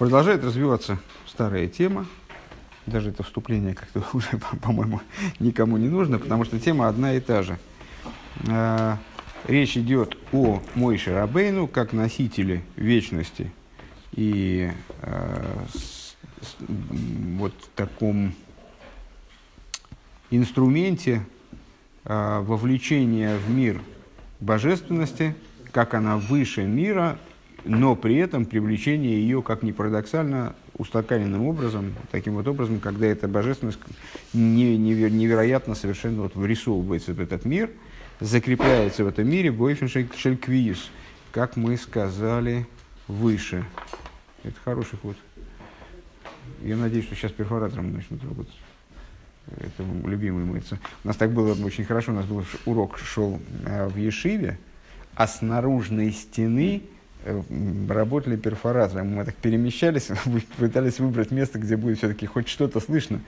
Продолжает развиваться старая тема. Даже это вступление как-то уже, по-моему, никому не нужно, потому что тема одна и та же. А, речь идет о Мойше Рабейну как носителе вечности и э, вот таком инструменте э, вовлечения в мир божественности, как она выше мира, но при этом привлечение ее, как ни парадоксально, устаканенным образом, таким вот образом, когда эта божественность невероятно совершенно вот вырисовывается в этот мир, закрепляется в этом мире бойфен шельквиюс, как мы сказали выше. Это хороший ход. Я надеюсь, что сейчас перфоратором начнут работать. Это любимый мыться. У нас так было очень хорошо, у нас был урок шел э, в Ешиве, а с стены работали перфоратором. Мы так перемещались, пытались выбрать место, где будет все-таки хоть что-то слышно.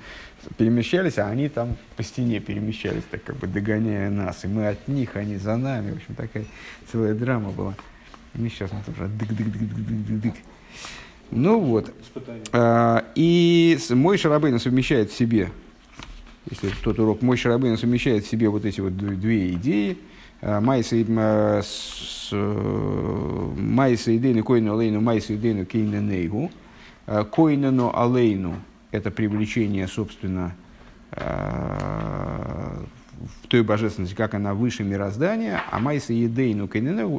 Перемещались, а они там по стене перемещались, так как бы догоняя нас. И мы от них, они за нами. В общем, такая целая драма была. И сейчас мы тоже дык-дык-дык-дык-дык-дык. Ну вот. А, и мой шарабейн совмещает в себе, если тот урок, мой шарабейн совмещает в себе вот эти вот две идеи – Майса идейну койну алейну, майса идейну кейненейгу. Койнену алейну – это привлечение, собственно, в той божественности, как она выше мироздания, а майса едейну кейненегу,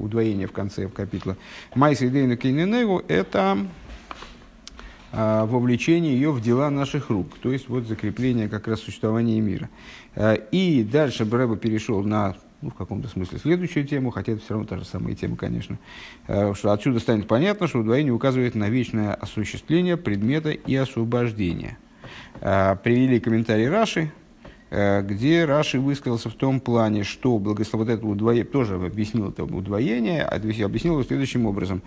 удвоение в конце капитла, майса едейну кейненегу – это вовлечение ее в дела наших рук, то есть вот закрепление как раз существования мира. И дальше Брэба перешел на ну, в каком-то смысле следующую тему, хотя это все равно та же самая тема, конечно, э, что отсюда станет понятно, что удвоение указывает на вечное осуществление предмета и освобождение. Э, привели комментарий Раши, э, где Раши высказался в том плане, что благослов... вот это удвоение, тоже объяснил это удвоение, объяснил его следующим образом.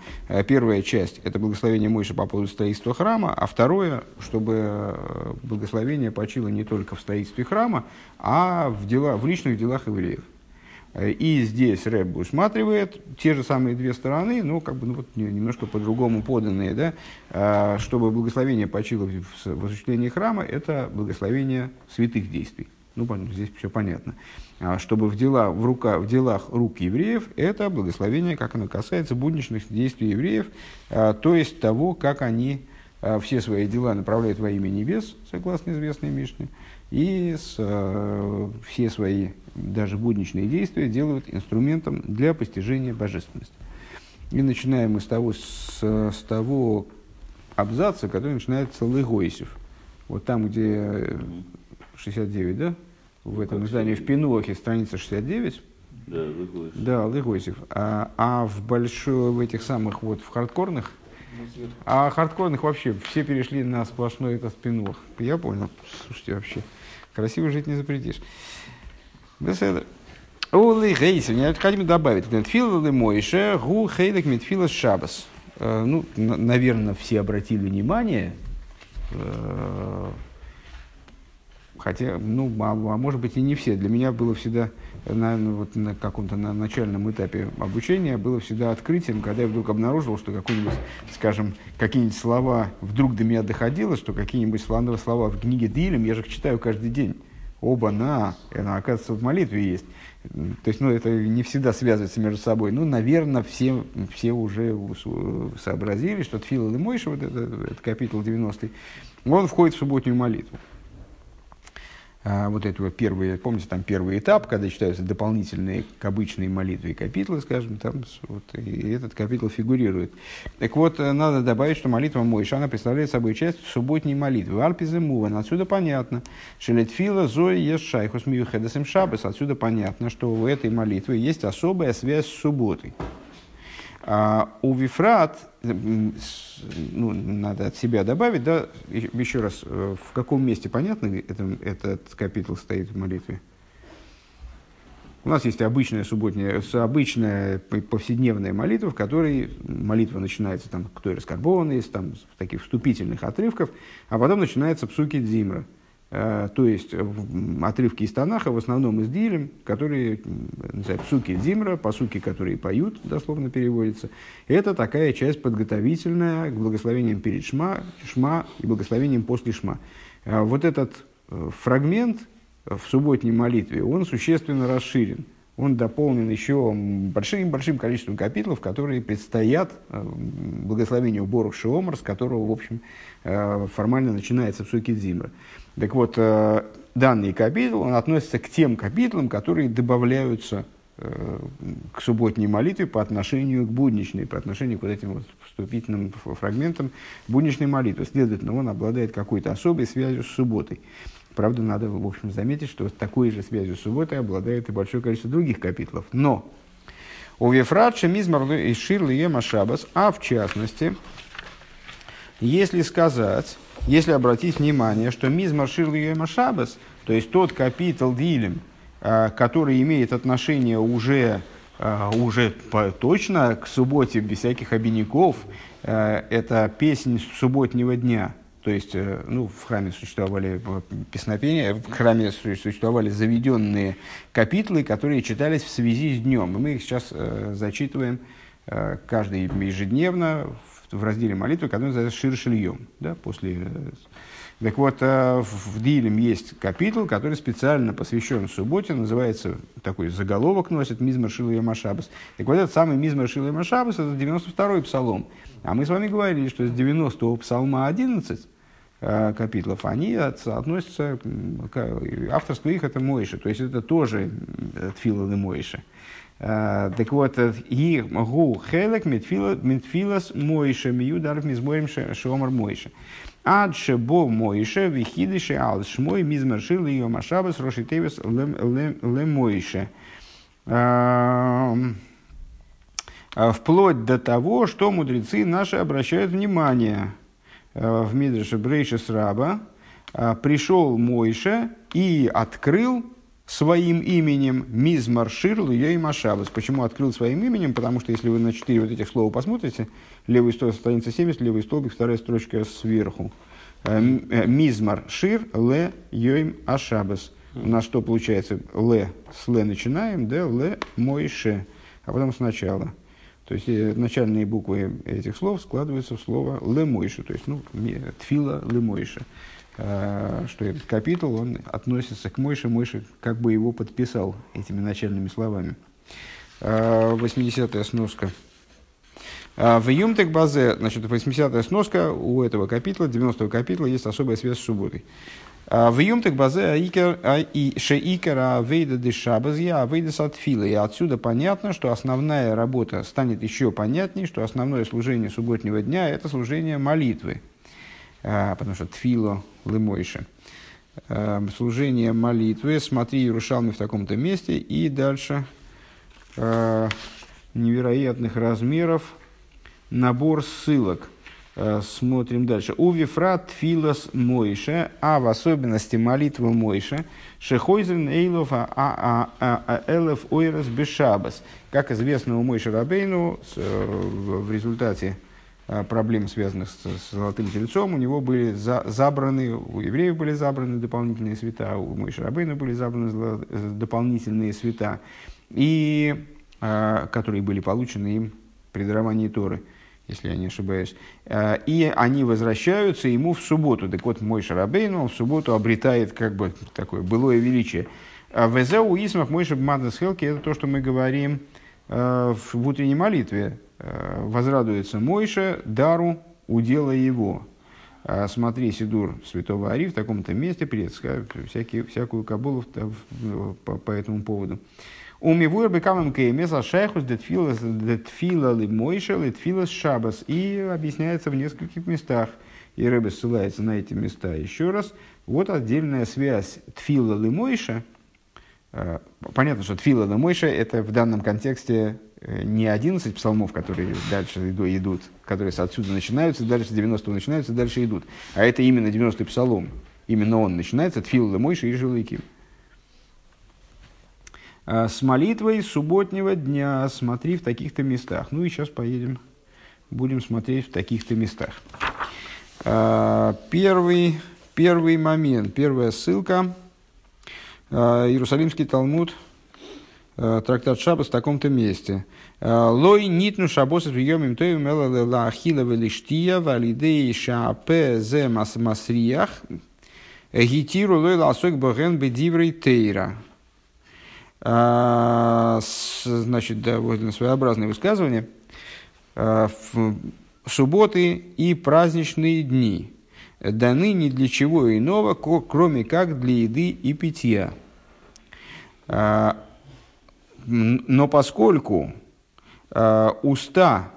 Первая часть – это благословение Мойши по поводу строительства храма, а второе, чтобы благословение почило не только в строительстве храма, а в, дела, в личных делах евреев. И здесь Рэб усматривает те же самые две стороны, но как бы ну, вот, немножко по-другому поданные, да, а, чтобы благословение почило в осуществлении храма, это благословение святых действий. Ну, здесь все понятно. А чтобы в, дела, в, рука, в делах рук евреев, это благословение, как оно касается будничных действий евреев, а, то есть того, как они все свои дела направляют во имя небес, согласно известной Мишне, и с, все свои даже будничные действия делают инструментом для постижения божественности. И начинаем мы с того, с, с того абзаца, который начинается Лыгойсев. Вот там, где 69, да? В этом как издании, в Пинохе, страница 69. Да, Лыгойсев. Да, Лыгойсев. А, а в большой, в этих самых, вот в хардкорных, а хардкорных вообще все перешли на сплошной этот пинох. Я понял. Слушайте, вообще, красиво жить не запретишь. Беседа. Улы гейси, необходимо добавить. Тфила мойше, гу хейдек митфила шабас. Э, ну, наверное, все обратили внимание, э, хотя, ну, а, а может быть и не все. Для меня было всегда на, вот, на каком-то на начальном этапе обучения было всегда открытием, когда я вдруг обнаружил, что какой-нибудь, скажем, какие-нибудь слова вдруг до меня доходило, что какие-нибудь слова, слова в книге Дилем я же их читаю каждый день оба на, она, оказывается, в молитве есть. То есть, ну, это не всегда связывается между собой. Ну, наверное, все, все уже сообразили, что Тфил и Мойша, вот это, это капитул 90 он входит в субботнюю молитву. А, вот этого первый, помните, там первый этап, когда читаются дополнительные к обычной молитве капитлы, скажем, там вот, и этот капитул фигурирует. Так вот, э, надо добавить, что молитва Мойша, она представляет собой часть субботней молитвы. Альпизе Муван, отсюда понятно. Шелетфила Зои Ешайхус Миюхедесем Шабас, отсюда понятно, что у этой молитвы есть особая связь с субботой. А у Вифрат, ну, надо от себя добавить, да, еще раз, э, в каком месте понятно это, этот капитул стоит в молитве? У нас есть обычная субботняя, обычная повседневная молитва, в которой молитва начинается там, кто раскарбован, есть там таких вступительных отрывков, а потом начинается псуки Дзимра. То есть отрывки из Танаха, в основном из Дилем, которые, знаю, псуки Димра, посуки, которые поют, дословно переводится. Это такая часть подготовительная к благословениям перед Шма, Шма и благословениям после Шма. Вот этот фрагмент в субботней молитве, он существенно расширен он дополнен еще большим-большим количеством капитлов, которые предстоят э, благословению Борух Шиомар, с которого, в общем, э, формально начинается Псуки Дзимра. Так вот, э, данный капитул, он относится к тем капитлам, которые добавляются к субботней молитве по отношению к будничной, по отношению к вот этим вот вступительным фрагментам будничной молитвы. Следовательно, он обладает какой-то особой связью с субботой. Правда, надо, в общем, заметить, что такой же связью с субботой обладает и большое количество других капитлов. Но у Вефратша Мизмар и Шир Ема Шабас, а в частности, если сказать, если обратить внимание, что Мизмар Шир Ема Шабас, то есть тот капитал Дилем, а, который имеет отношение уже, а, уже точно к субботе, без всяких обиняков, а, это песнь субботнего дня – то есть, э, ну, в храме существовали песнопения, в храме существовали заведенные капитлы, которые читались в связи с днем. И мы их сейчас э, зачитываем э, каждый ежедневно в, разделе молитвы, который называется Шир Шильем. Да, после, э, так вот, э, в Дилем есть капитул, который специально посвящен субботе, называется, такой заголовок носит Мизмар Шилуя Машабас. Так вот, этот самый Мизмар Шилуя Машабас, это 92-й псалом. А мы с вами говорили, что с 90-го псалма 11 Э, капитлов, они относятся, авторство их это Моиша, то есть это тоже Тфила де Моиша. Э, так вот, и гу хелек митфилас Моиша, мию даров мизморим шомар Моиша. Адше бо Моиша, вихидише ал шмой мизмаршил ее машабас рошитевес ле Моиша. Эм, вплоть до того, что мудрецы наши обращают внимание – Э, в Мидреше Брейша Сраба, э, пришел Мойша и открыл своим именем Мизмар Ширл и Машабас. Почему открыл своим именем? Потому что если вы на четыре вот этих слова посмотрите, левый столбик, страница 70, левый столбик, вторая строчка сверху. Э, Мизмар Шир Ле Йойм Ашабас. У нас что получается? Ле с Ле начинаем, да, Ле Мойше. А потом сначала. То есть э, начальные буквы этих слов складываются в слово лемойша, то есть ну, тфила лемойша. А, что этот капитул, он относится к Мойше, Мойше как бы его подписал этими начальными словами. 80-я а, сноска. А, в Юмтек базе, значит, 80-я сноска у этого капитла, 90-го капитла, есть особая связь с субботой. А, в Юмтек базе шеикера вейда де шабазья вейда сатфила. И отсюда понятно, что основная работа станет еще понятнее, что основное служение субботнего дня – это служение молитвы. А, потому что тфило лымойше. А, служение молитвы. Смотри, Иерушалми в таком-то месте. И дальше невероятных размеров набор ссылок – Э, смотрим дальше. У Вифрат Филос Мойше, а в особенности молитва Мойше, Шехойзен Эйлов а, а, а, Элев Ойрес Бешабас. Как известно у Мойше Рабейну, э, в результате э, проблем, связанных с, золотым тельцом, у него были за, забраны, у евреев были забраны дополнительные света, у Мойши Рабейна были забраны дополнительные света, и, которые были получены им при даровании Торы если я не ошибаюсь. Э, и они возвращаются ему в субботу. Так вот, мой Шарабейн, он в субботу обретает как бы такое былое величие. А Везеу Исмах мой Шабмадас Хелки, это то, что мы говорим э, в утренней молитве. Э, возрадуется Мойша дару удела его. Смотри, Сидур Святого Ари в таком-то месте, всякие, всякую кабулу по, по этому поводу. Умивур бекамам кеймес ашайхус детфила ли мойша литфила шабас. И объясняется в нескольких местах. И Рэбе ссылается на эти места еще раз. Вот отдельная связь тфила ли мойша. Э, понятно, что тфила ли мойша это в данном контексте не 11 псалмов, которые дальше идут, которые отсюда начинаются, дальше с 90 начинаются, дальше идут. А это именно 90-й псалом. Именно он начинается, тфила ли мойша и жилыким. А, с молитвой субботнего дня смотри в таких-то местах. Ну и сейчас поедем, будем смотреть в таких-то местах. А, первый, первый момент, первая ссылка. Иерусалимский Талмуд, трактат Шабас в таком-то месте. Лой нитну приемим то имела ла ахила велиштия валидей шаапе зе масриях гитиру лой ласок боген бедиврей тейра. Значит, довольно своеобразное высказывание. Субботы и праздничные дни даны ни для чего иного, кроме как для еды и питья. Но поскольку Э, уста,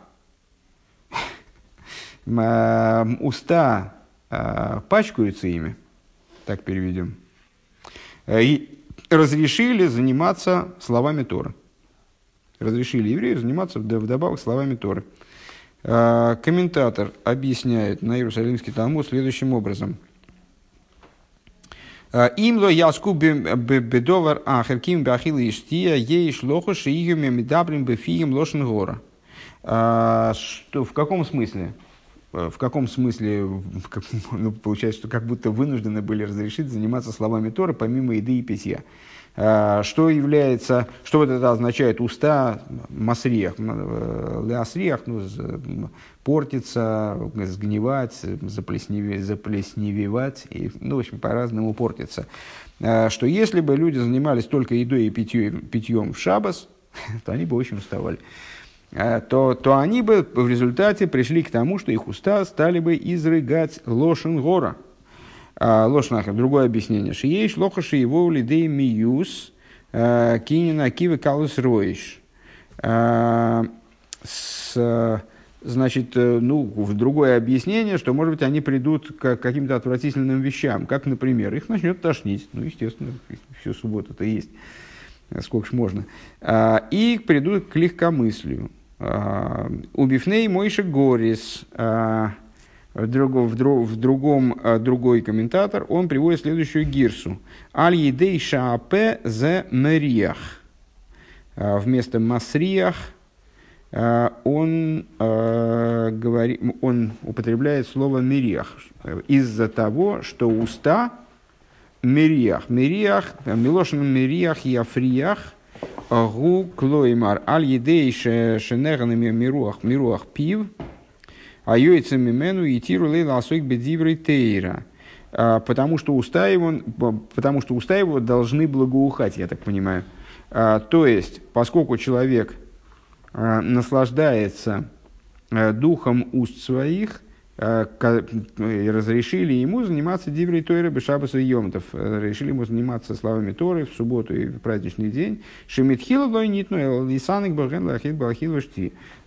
э, уста э, пачкаются ими, так переведем, и разрешили заниматься словами Торы. Разрешили еврею заниматься вдобавок словами Торы. Комментатор объясняет на Иерусалимский Талмуд следующим образом – Имло яску бедовар ахерким бахил иштия ейш лохуш и игами медабрим бефием лошен гора. Что, в каком смысле? В каком смысле, ну, получается, что как будто вынуждены были разрешить заниматься словами Торы помимо еды и питья. А, что является, что вот это означает уста масриях, леасриях, ну, портиться, сгнивать, заплесневевать, заплесневевать, и, ну, в общем, по-разному портиться. А, что если бы люди занимались только едой и питьем, питьем в шабас, то они бы очень уставали. А, то, то они бы в результате пришли к тому, что их уста стали бы изрыгать лошен гора – Лошнахер, другое объяснение. Шиеш лохаши его лидей миюс а, кинина кивы калус роиш. А, значит, э, ну, в другое объяснение, что, может быть, они придут к каким-то отвратительным вещам, как, например, их начнет тошнить, ну, естественно, всю субботу-то есть, сколько ж можно, и придут к легкомыслию. Убифней Мойша Горис, в, другом, в, друг, в другом э, другой комментатор, он приводит следующую гирсу. Аль едей шаапе зе мериях. Э, вместо масриях э, он, говорит, он употребляет слово мериях. Из-за того, что уста мериях. Мериях, милошин мериях и африях. Гу клоймар. Аль едей шенеганами мируах, мируах пив. А йойца мимену и тиру лейла асойк бедиврей тейра. А, потому что уста его, потому что уста его должны благоухать, я так понимаю. А, то есть, поскольку человек а, наслаждается духом уст своих, разрешили ему заниматься диврей Тойры Бешабаса и Йомтов. Разрешили ему заниматься словами Торы в субботу и в праздничный день. Шемитхила лой нитну лисаник баген лахит балахил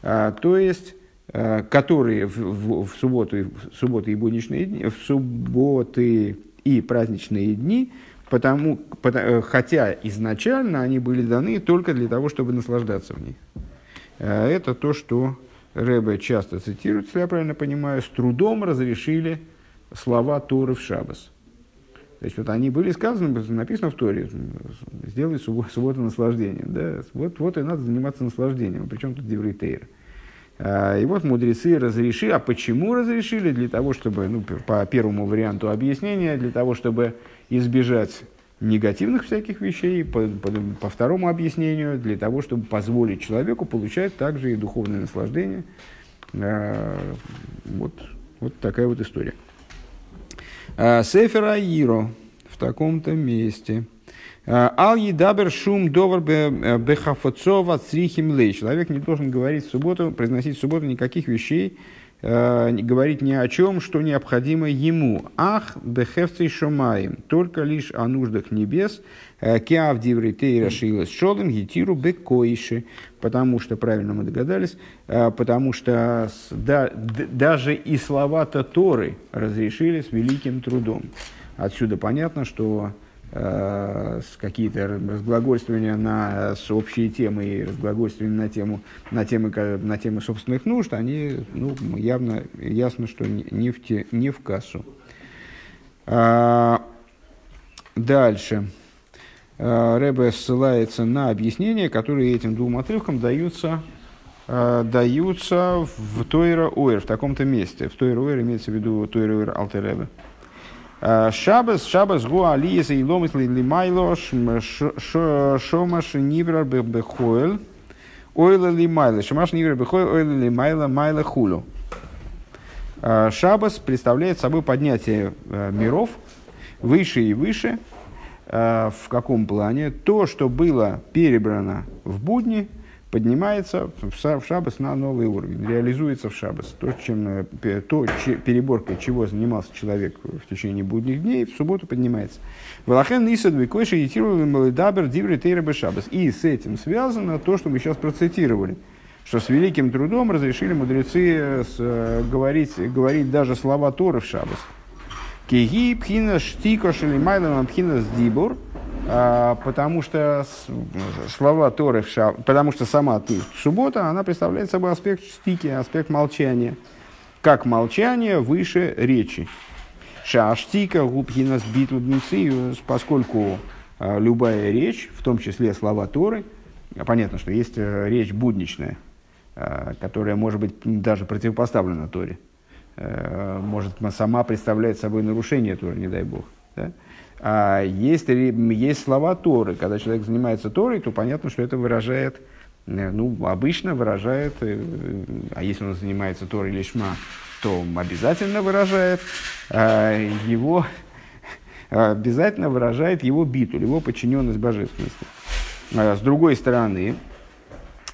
То есть, которые в, в, в, субботу, в субботы и будничные дни, в субботы и праздничные дни, потому, потому, э, хотя изначально они были даны только для того, чтобы наслаждаться в них. Э, это то, что Рэбе часто цитирует, если я правильно понимаю, с трудом разрешили слова Торы в Шабас. То есть вот они были сказаны, написано в Торе, сделай субботу, наслаждением. Да? Вот, вот и надо заниматься наслаждением. Причем тут Деврей Тейра. А, и вот мудрецы разрешили. А почему разрешили? Для того, чтобы, ну, по первому варианту объяснения, для того, чтобы избежать негативных всяких вещей, по, по, по второму объяснению, для того, чтобы позволить человеку получать также и духовное наслаждение. А, вот, вот такая вот история. А, Сефера Иро в таком-то месте – Ал едабер шум довар э, бехафоцова црихим лей. Человек не должен говорить в субботу, произносить в субботу никаких вещей, э, говорить ни о чем, что необходимо ему. Ах, бехевцей шомаем, только лишь о нуждах небес, э, кеав дивритей расшилась шолем, гитиру бекоиши, потому что, правильно мы догадались, потому что да, даже и слова-то Торы разрешили с великим трудом. Отсюда понятно, что э, какие-то разглагольствования на с общие темы и разглагольствования на тему на темы на темы собственных нужд, они ну, явно ясно, что не в те, не в кассу. А, дальше. А, Рэбе ссылается на объяснения, которые этим двум отрывкам даются, а, даются в Тойра Ойр, в таком-то месте. В Тойра Ойр имеется в виду Тойра Ойр Алтеребе. Шабас, шабас гу алиеса и ломис лимайло шомаш нибрар бехоэл ойла лимайла. Шомаш нибрар бехоэл ойла лимайла майла хулу. Шабас представляет собой поднятие миров выше и выше. В каком плане? То, что было перебрано в будни – поднимается в шабас на новый уровень, реализуется в шабас. То, чем, э, то че, переборкой чего занимался человек в течение будних дней, в субботу поднимается. Валахен Исад Викойши Етировали Малидабер Диври Тейрабе Шабас. И с этим связано то, что мы сейчас процитировали что с великим трудом разрешили мудрецы э, с, э, говорить, говорить даже слова Торы в Шабас. Киги пхина штико шелимайлам пхина сдибур – потому что слова Торы, в ша... потому что сама суббота, она представляет собой аспект стики, аспект молчания. Как молчание выше речи. Шаштика губхина сбиту поскольку а, любая речь, в том числе слова Торы, понятно, что есть э, речь будничная, а, которая может быть даже противопоставлена Торе, э, может сама представлять собой нарушение Торы, не дай Бог. Да? А есть, есть слова Торы. Когда человек занимается Торой, то понятно, что это выражает, э, ну, обычно выражает, э, а если он занимается Торой или Шма, то обязательно выражает э, его, обязательно выражает его биту, его подчиненность божественности. А с другой стороны,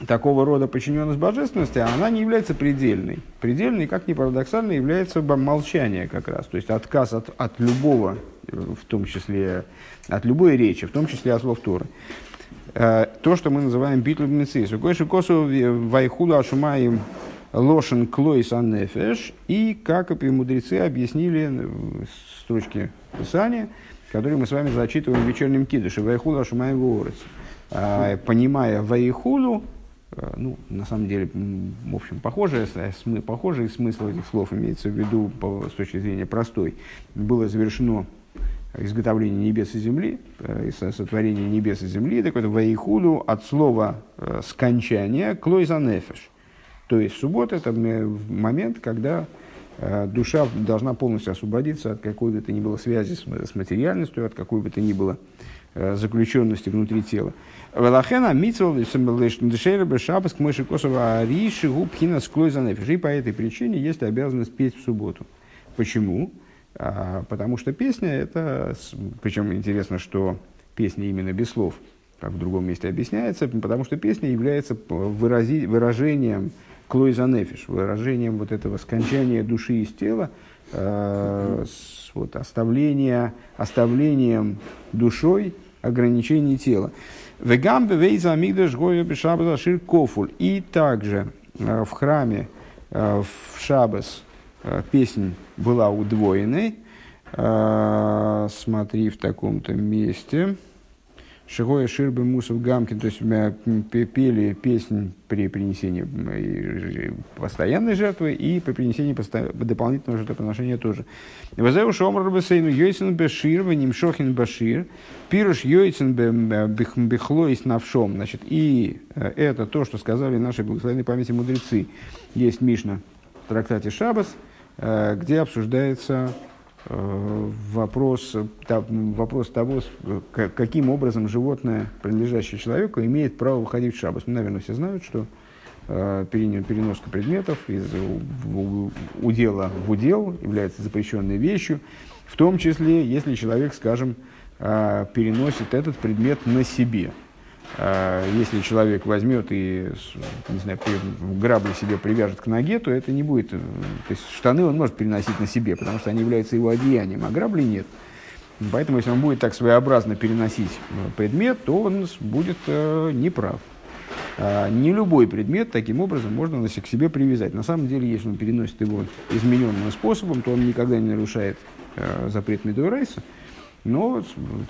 такого рода подчиненность божественности, она не является предельной. Предельной, как ни парадоксально, является молчание как раз. То есть отказ от, от любого, в том числе от любой речи, в том числе от слов Торы. Э, то, что мы называем битлю бнецис. Койши косу вайхула ашумаем лошен клойс аннефеш. И как и мудрецы объяснили строчки Писания, которые мы с вами зачитываем в вечернем кидыше. Вайхула ашумаем ворец. Э, понимая вайхулу, Э, ну, на самом деле, в общем, похожие, похожий смысл этих слов имеется в виду с точки зрения простой. Было завершено изготовление небес и земли, э, сотворение небес и земли, так это ваихуду от слова э, скончания клойзанефеш. То есть суббота – это момент, когда душа должна полностью освободиться от какой бы то ни было связи с материальностью, от какой бы то ни было заключенности внутри тела. Велахена дешербе шабас к мыши косова риши губхина нефиш. И по этой причине есть обязанность петь в субботу. Почему? Потому что песня это, причем интересно, что песня именно без слов, как в другом месте объясняется, потому что песня является вырази, выражением клойза нефиш, выражением вот этого скончания души из тела, э, с, вот, оставления, оставлением душой ограничений тела. Вегамбе вейза амигдаш гоя бешабаса шир. И также э, в храме э, в Шабас песнь была удвоенной. Смотри в таком-то месте. Шигоя Ширбы Мусов Гамкин, то есть пели песнь при принесении постоянной жертвы и при принесении дополнительного жертвоприношения тоже. Вазеу Шомар Бесейну Йойсен Бешир, Ванимшохин Башир, Пируш Йойсен Бехлоис Навшом. Значит, и э, это то, что сказали наши благословенные памяти мудрецы. Есть Мишна в трактате Шабас, э, где обсуждается Э, вопрос, вопрос того, каким образом животное, принадлежащее человеку, имеет право выходить в шабас. Ну, наверное, все знают, что э, переноска предметов из удела в удел является запрещенной вещью, в том числе, если человек, скажем, э, переносит этот предмет на себе – если человек возьмет и, не знаю, грабли себе привяжет к ноге, то это не будет... Э, то есть штаны он может переносить на себе, потому что они являются его одеянием, а грабли нет. Поэтому, если он будет так своеобразно переносить э, предмет, то он будет э, неправ. А не любой предмет таким образом можно к себе привязать. На самом деле, если он переносит его измененным способом, то он никогда не нарушает э, запрет Медуэрейса, но,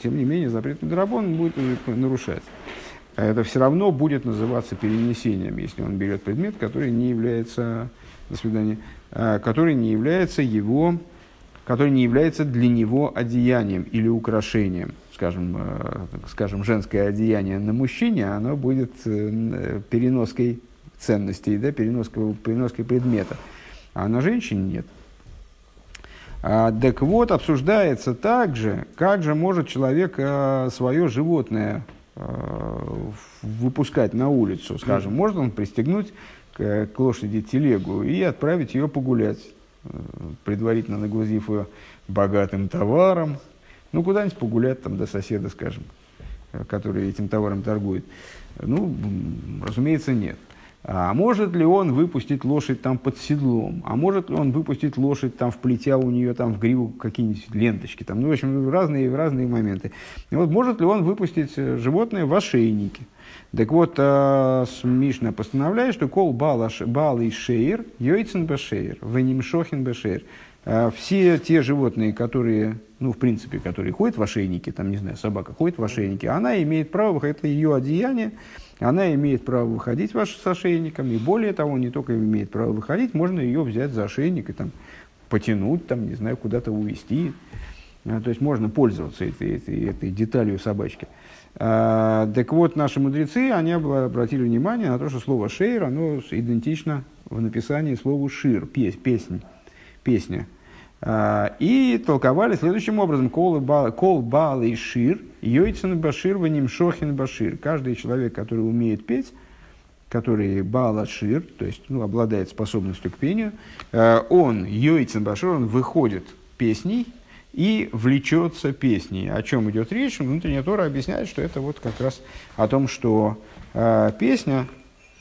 тем не менее, запрет Медуэрабон будет нарушать это все равно будет называться перенесением, если он берет предмет, который не является, до свидания, а, который не является его, который не является для него одеянием или украшением. Скажем, э, скажем, женское одеяние на мужчине, оно будет э, переноской ценностей, да, переноской, переноской предмета. А на женщине нет. А, так вот, обсуждается также, как же может человек а, свое животное а, выпускать на улицу, скажем, может он пристегнуть к, к лошади телегу и отправить ее погулять, э, предварительно нагрузив ее богатым товаром, ну, куда-нибудь погулять там до соседа, скажем, э, который этим товаром торгует. Ну, разумеется, нет. А может ли он выпустить лошадь там под седлом? А может ли он выпустить лошадь там, вплетя у нее там в гриву какие-нибудь ленточки? Там, ну, в общем, разные, разные моменты. И вот может ли он выпустить э, животное в ошейнике? Так вот, э, Мишна постановляет, что кол бал и шейр, йойцен бешейр, венимшохин бешейр. Э, все те животные, которые, ну, в принципе, которые ходят в ошейнике, там, не знаю, собака ходит в ошейнике, она имеет право, это ее одеяние, она имеет право выходить ваш, с ошейником, и более того, не только имеет право выходить, можно ее взять за ошейник и там, потянуть, там, не знаю, куда-то увести. А, то есть можно пользоваться этой, этой, этой деталью собачки. А, так вот, наши мудрецы, они обратили внимание на то, что слово «шейр» оно идентично в написании слову «шир», песнь, песнь, песня. А, и толковали следующим образом. Кол бал и шир, йойцен башир, ваним шохин башир. Каждый человек, который умеет петь, который бал шир, то есть ну, обладает способностью к пению, а, он, йойцен башир, он выходит песней и влечется песней. О чем идет речь? Внутренняя Тора объясняет, что это вот как раз о том, что э, песня,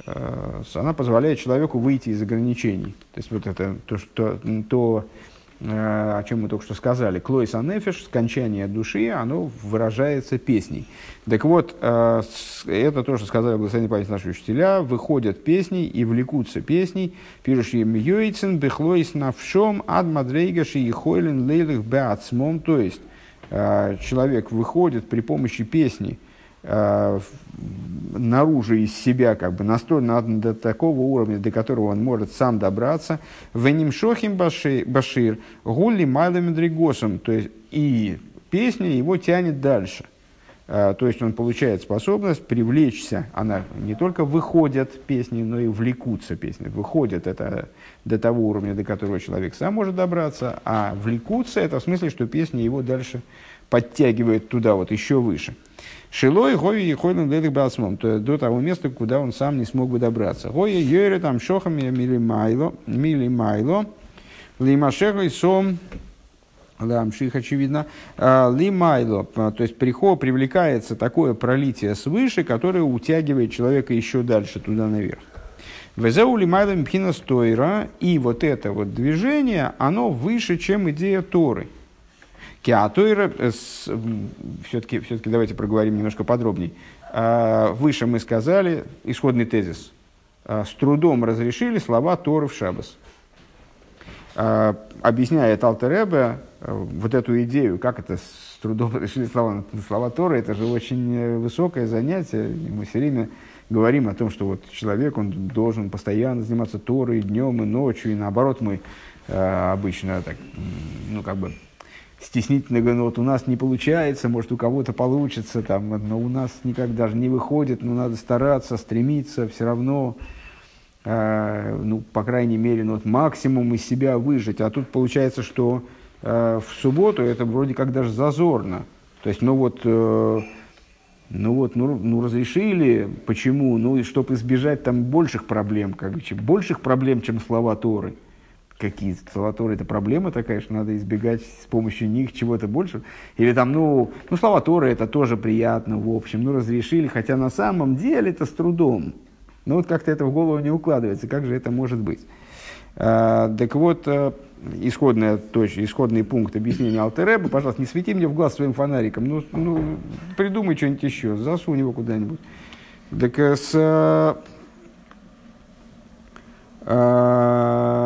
она позволяет человеку выйти из ограничений. То есть вот это то, что, то Э, о чем мы только что сказали, клойс анефиш, скончание души, оно выражается песней. Так вот, э, это то, что сказали благословенные память наши учителя, выходят песни и влекутся песней, пишущие мьюицен, бехлойс навшом, ад мадрейгаши и хойлен лейлых беацмом, то есть, э, человек выходит при помощи песни э, наружу из себя, как бы настроен до такого уровня, до которого он может сам добраться. Веним шохим башир, гулли майлами дригосом, то есть и песня его тянет дальше. А, то есть он получает способность привлечься, она не только выходят песни, но и влекутся песни. Выходят это до того уровня, до которого человек сам может добраться, а влекутся это в смысле, что песня его дальше подтягивает туда, вот еще выше. Шилой Гови и Хойлен Лелик Басмом, то до того места, куда он сам не смог бы добраться. Гоя Йоре там Шохами Мили Майло, Мили Майло, Лимашеха и Сом, Ламших, очевидно, а, Ли Майло, то есть приход привлекается такое пролитие свыше, которое утягивает человека еще дальше, туда наверх. Везеули Майло Мпхина Стойра, и вот это вот движение, оно выше, чем идея Торы. Киатойра, э, все-таки все давайте проговорим немножко подробнее. А, выше мы сказали, исходный тезис, а, с трудом разрешили слова Торы в Шабас. А, объясняет Алтеребе э, вот эту идею, как это с трудом разрешили слова, слова Торы, это же очень э, высокое занятие. Мы все время говорим о том, что вот человек он должен постоянно заниматься Торой днем и ночью, и наоборот мы обычно так, ну, как бы стеснительно говорю, ну вот у нас не получается, может у кого-то получится, там, но у нас никак даже не выходит, но надо стараться, стремиться, все равно, э, ну, по крайней мере, ну, вот максимум из себя выжить. А тут получается, что э, в субботу это вроде как даже зазорно. То есть, ну вот, э, ну вот, ну, ну разрешили, почему? Ну и чтобы избежать там больших проблем, как бы, больших проблем, чем слова Торы какие слова это проблема такая, что надо избегать с помощью них чего-то больше. Или там, ну, ну слова это тоже приятно, в общем, ну разрешили, хотя на самом деле это с трудом. Но вот как-то это в голову не укладывается, как же это может быть. А, так вот, а, исходная точка, исходный пункт объяснения Алтереба, пожалуйста, не свети мне в глаз своим фонариком, ну, ну придумай что-нибудь еще, засунь его куда-нибудь. Так э, с... А,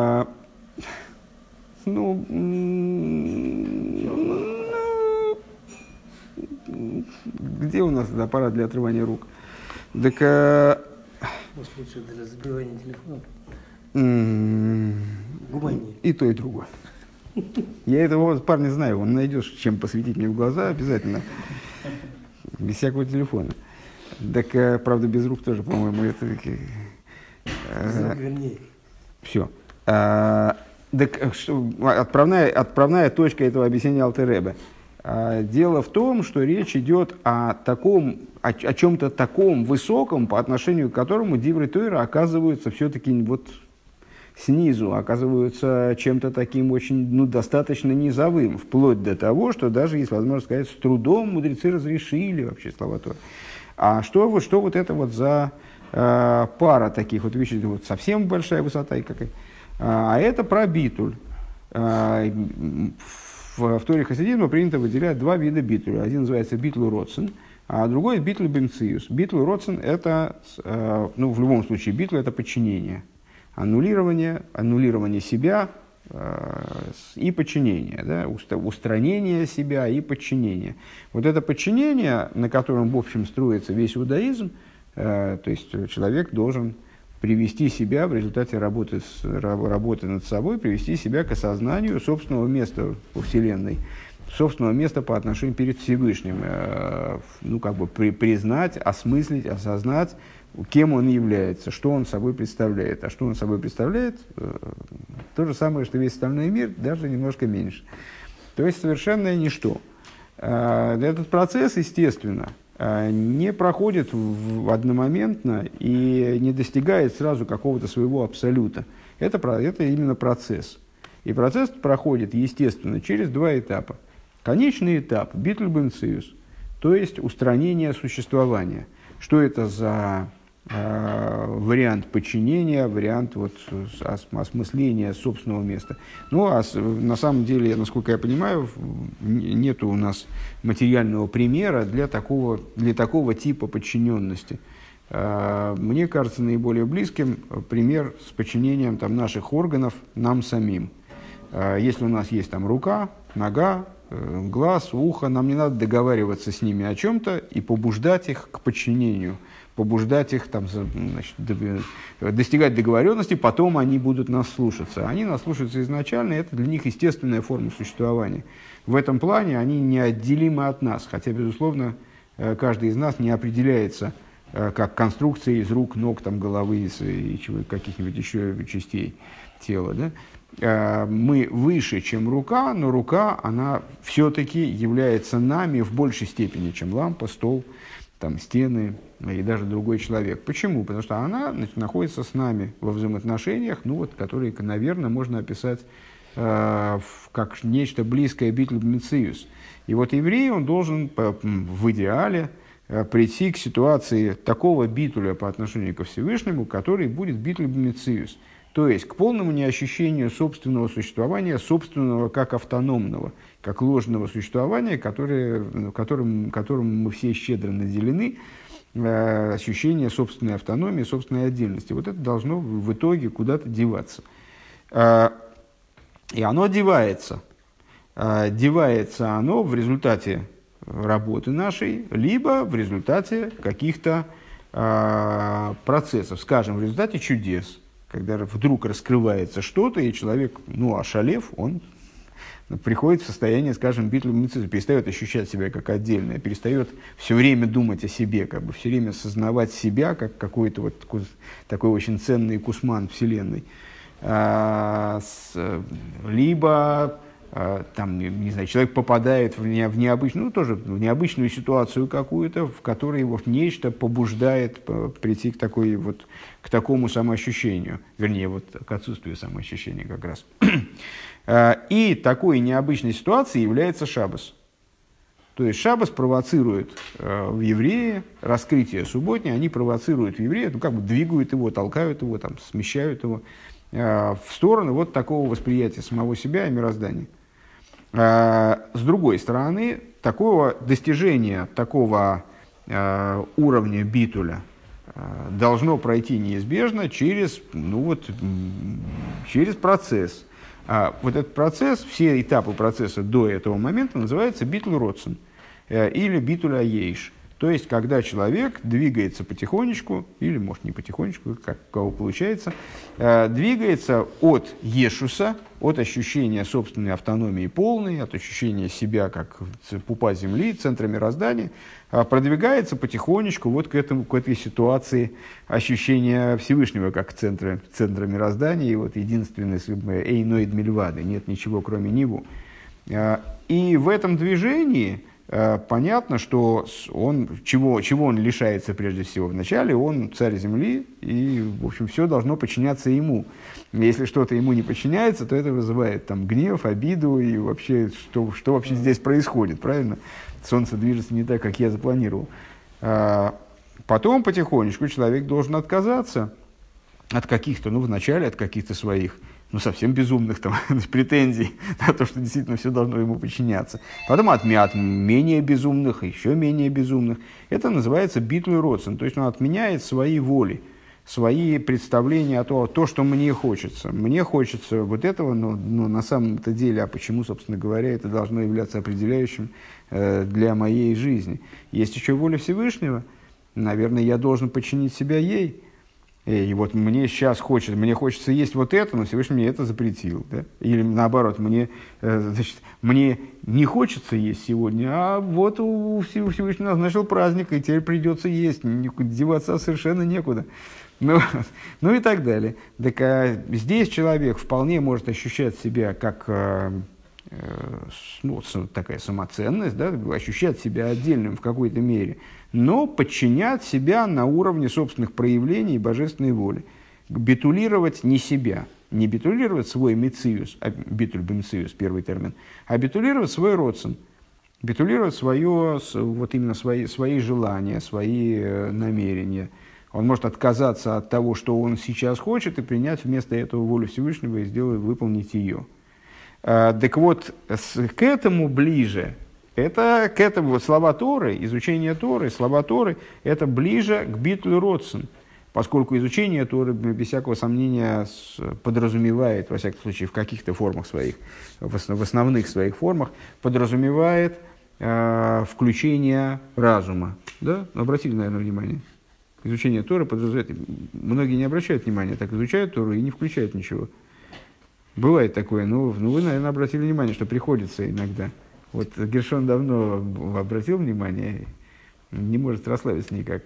ну, где у нас аппарат для отрывания рук? Так, а... Может, лучше для забивания телефона? И то, и другое. Я этого парня знаю, он найдешь, чем посветить мне в глаза обязательно. Без всякого телефона. Так, э, правда, без рук тоже, по-моему, это... Э, Все. А, Так, что, отправная, отправная точка этого объяснения Алтереба. Дело в том, что речь идет о, таком, о, о чем-то таком высоком, по отношению к которому Дивры Тойра оказываются все-таки вот снизу, оказываются чем-то таким очень, ну, достаточно низовым, вплоть до того, что даже, есть возможность сказать, с трудом мудрецы разрешили вообще слова Тора. А что, что вот это вот за э, пара таких вот вещей, вот совсем большая высота и какая? А это про битуль. Э, в, в Торе Хасидизма принято выделять два вида битуля. Один называется ביטול רצון, а другой ביטול במציאות. ביטול רצון это, э, ну, в любом случае, битл это подчинение – аннулирование, аннулирование себя э, и подчинение, да, устранение себя и подчинение. Вот это подчинение, на котором, в общем, строится весь иудаизм, э, то есть человек должен привести себя в результате работы, с, работы над собой, привести себя к осознанию собственного места во Вселенной, собственного места по отношению перед Всевышним, э, ну, как бы при, признать, осмыслить, осознать, кем он является, что он собой представляет. А что он собой представляет, э, то же самое, что весь остальной мир, даже немножко меньше. То есть совершенное ничто. Э, этот процесс, естественно, не проходит в одномоментно и не достигает сразу какого-то своего абсолюта. Это, это именно процесс. И процесс проходит, естественно, через два этапа. Конечный этап – Битльбенциус, то есть устранение существования. Что это за Э, вариант подчинения, вариант вот осмысления собственного места. Ну, а на самом деле, насколько я понимаю, нет у нас материального примера для такого, для такого типа подчиненности. Э, мне кажется наиболее близким пример с подчинением там, наших органов нам самим. Э, если у нас есть там рука, нога, глаз, ухо, нам не надо договариваться с ними о чем-то и побуждать их к подчинению – побуждать их там, значит, достигать договоренности, потом они будут нас слушаться. Они нас слушаются изначально, это для них естественная форма существования. В этом плане они неотделимы от нас, хотя, безусловно, э, каждый из нас не определяется э, как конструкция из рук, ног, там, головы и каких-нибудь еще частей тела. Да? Э, мы выше, чем рука, но рука, она все-таки является нами в большей степени, чем лампа, стол, там, стены и даже другой человек. Почему? Потому что она значит, находится с нами во взаимоотношениях, ну, вот, которые, наверное, можно описать э, как нечто близкое битл Мециус. И вот еврей, он должен в идеале э, прийти к ситуации такого битуля по отношению ко Всевышнему, который будет битуль Мециус. То есть к полному неощущению собственного существования, собственного как автономного – как ложного существования, которое, которым, которым мы все щедро наделены, э, ощущение собственной автономии, собственной отдельности. Вот это должно в итоге куда-то деваться. Э, и оно девается. Э, девается оно в результате работы нашей, либо в результате каких-то процессов, скажем, в результате чудес, когда вдруг раскрывается что-то, и человек, ну, ошалев, он приходит в состояние, скажем, битвы перестает ощущать себя как отдельное, перестает все время думать о себе, как бы все время осознавать себя как какой-то вот такой очень ценный кусман Вселенной. А, с, либо там, не знаю, человек попадает в, не, в необычную, ну, тоже в необычную ситуацию какую-то, в которой его нечто побуждает прийти к, такой, вот, к такому самоощущению, вернее, вот к отсутствию самоощущения как раз. Э, и такой необычной ситуацией является шабас. То есть шабас провоцирует э, в еврее раскрытие субботнее, они провоцируют в еврея, ну как бы двигают его, толкают его, там, смещают его э, в сторону вот такого восприятия самого себя и мироздания. С другой стороны, такого достижения такого уровня битуля должно пройти неизбежно через, ну вот, через процесс – а вот этот процесс, все этапы процесса до этого момента называется битл родсен э, или битуль аейш. То есть, когда человек двигается потихонечку, или, может, не потихонечку, как у кого получается, э, двигается от ешуса, от ощущения собственной автономии полной, от ощущения себя как пупа земли, центра мироздания, э, продвигается потихонечку вот к, этому, к этой ситуации ощущения Всевышнего как центра, центра мироздания, и вот единственный эйноид мильвады, нет ничего кроме него. Э, и в этом движении понятно, что он, чего, чего он лишается прежде всего вначале, он царь земли, и, в общем, все должно подчиняться ему. Если что-то ему не подчиняется, то это вызывает там, гнев, обиду, и вообще, что, что вообще здесь происходит, правильно? Солнце движется не так, как я запланировал. А потом потихонечку человек должен отказаться от каких-то, ну, вначале от каких-то своих ну, совсем безумных там, претензий на то, что действительно все должно ему подчиняться. Потом отмят менее безумных, еще менее безумных. Это называется битвой родствен. То есть он отменяет свои воли, свои представления о том, то, что мне хочется. Мне хочется вот этого, но, но на самом-то деле, а почему, собственно говоря, это должно являться определяющим э, для моей жизни. Есть еще воля Всевышнего. Наверное, я должен подчинить себя ей. И вот мне сейчас хочется, мне хочется есть вот это, но Всевышний мне это запретил. Да? Или наоборот, мне, э, значит, мне не хочется есть сегодня, а вот у Всевышнего назначил праздник, и теперь придется есть, деваться совершенно некуда. Ну, ну и так далее. Так а здесь человек вполне может ощущать себя как э, ну, такая самоценность, да, ощущать себя отдельным в какой-то мере – но подчинять себя на уровне собственных проявлений божественной воли. Битулировать не себя, не битулировать свой мециус, а битуль бемциус, первый термин, а битулировать свой родствен, битулировать свое, вот именно свои, свои желания, свои э, намерения. Он может отказаться от того, что он сейчас хочет, и принять вместо этого волю Всевышнего и сделать, выполнить ее. А, так вот, к этому ближе это к этому вот слова Торы, изучение Торы, слова Торы, это ближе к битве Родсен, поскольку изучение Торы, без всякого сомнения, подразумевает, во всяком случае, в каких-то формах своих, в основных своих формах, подразумевает э, включение разума. Да? Обратили, наверное, внимание. Изучение Торы подразумевает... Многие не обращают внимания, так изучают Тору и не включают ничего. Бывает такое, но ну, вы, наверное, обратили внимание, что приходится иногда. Вот Гершон давно обратил внимание, не может расслабиться никак.